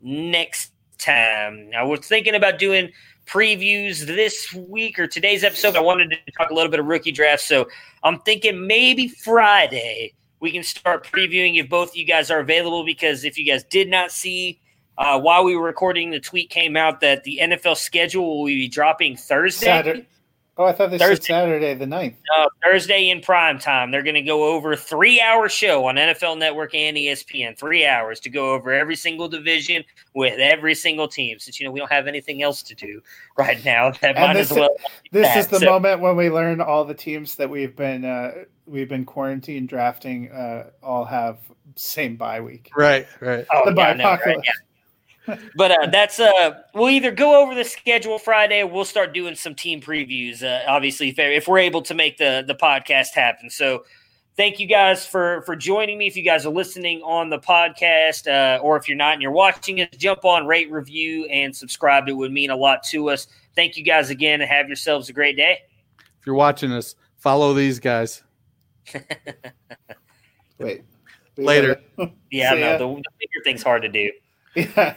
next time. I was thinking about doing previews this week or today's episode. I wanted to talk a little bit of rookie drafts, so I'm thinking maybe Friday we can start previewing if both of you guys are available. Because if you guys did not see uh, while we were recording, the tweet came out that the NFL schedule will be dropping Thursday. Saturday. Oh, I thought this said Thursday. Saturday the 9th. Uh, Thursday in prime time. They're going to go over three hour show on NFL Network and ESPN. Three hours to go over every single division with every single team. Since you know we don't have anything else to do right now, that And might this- as well. This that. is the So- moment when we learn all the teams that we've been uh, we've been quarantine drafting uh, all have same bye week. Right, right. Oh, the yeah, I know, right? Yeah. But uh, that's uh, we'll either go over the schedule Friday, or we'll start doing some team previews. Uh, obviously, if, if we're able to make the the podcast happen. So, thank you guys for for joining me. If you guys are listening on the podcast, uh, or if you're not and you're watching it, jump on, rate, review, and subscribe. It would mean a lot to us. Thank you guys again, and have yourselves a great day. If you're watching us, follow these guys. Wait. Later. Yeah, no, the, the bigger thing's hard to do. Yeah.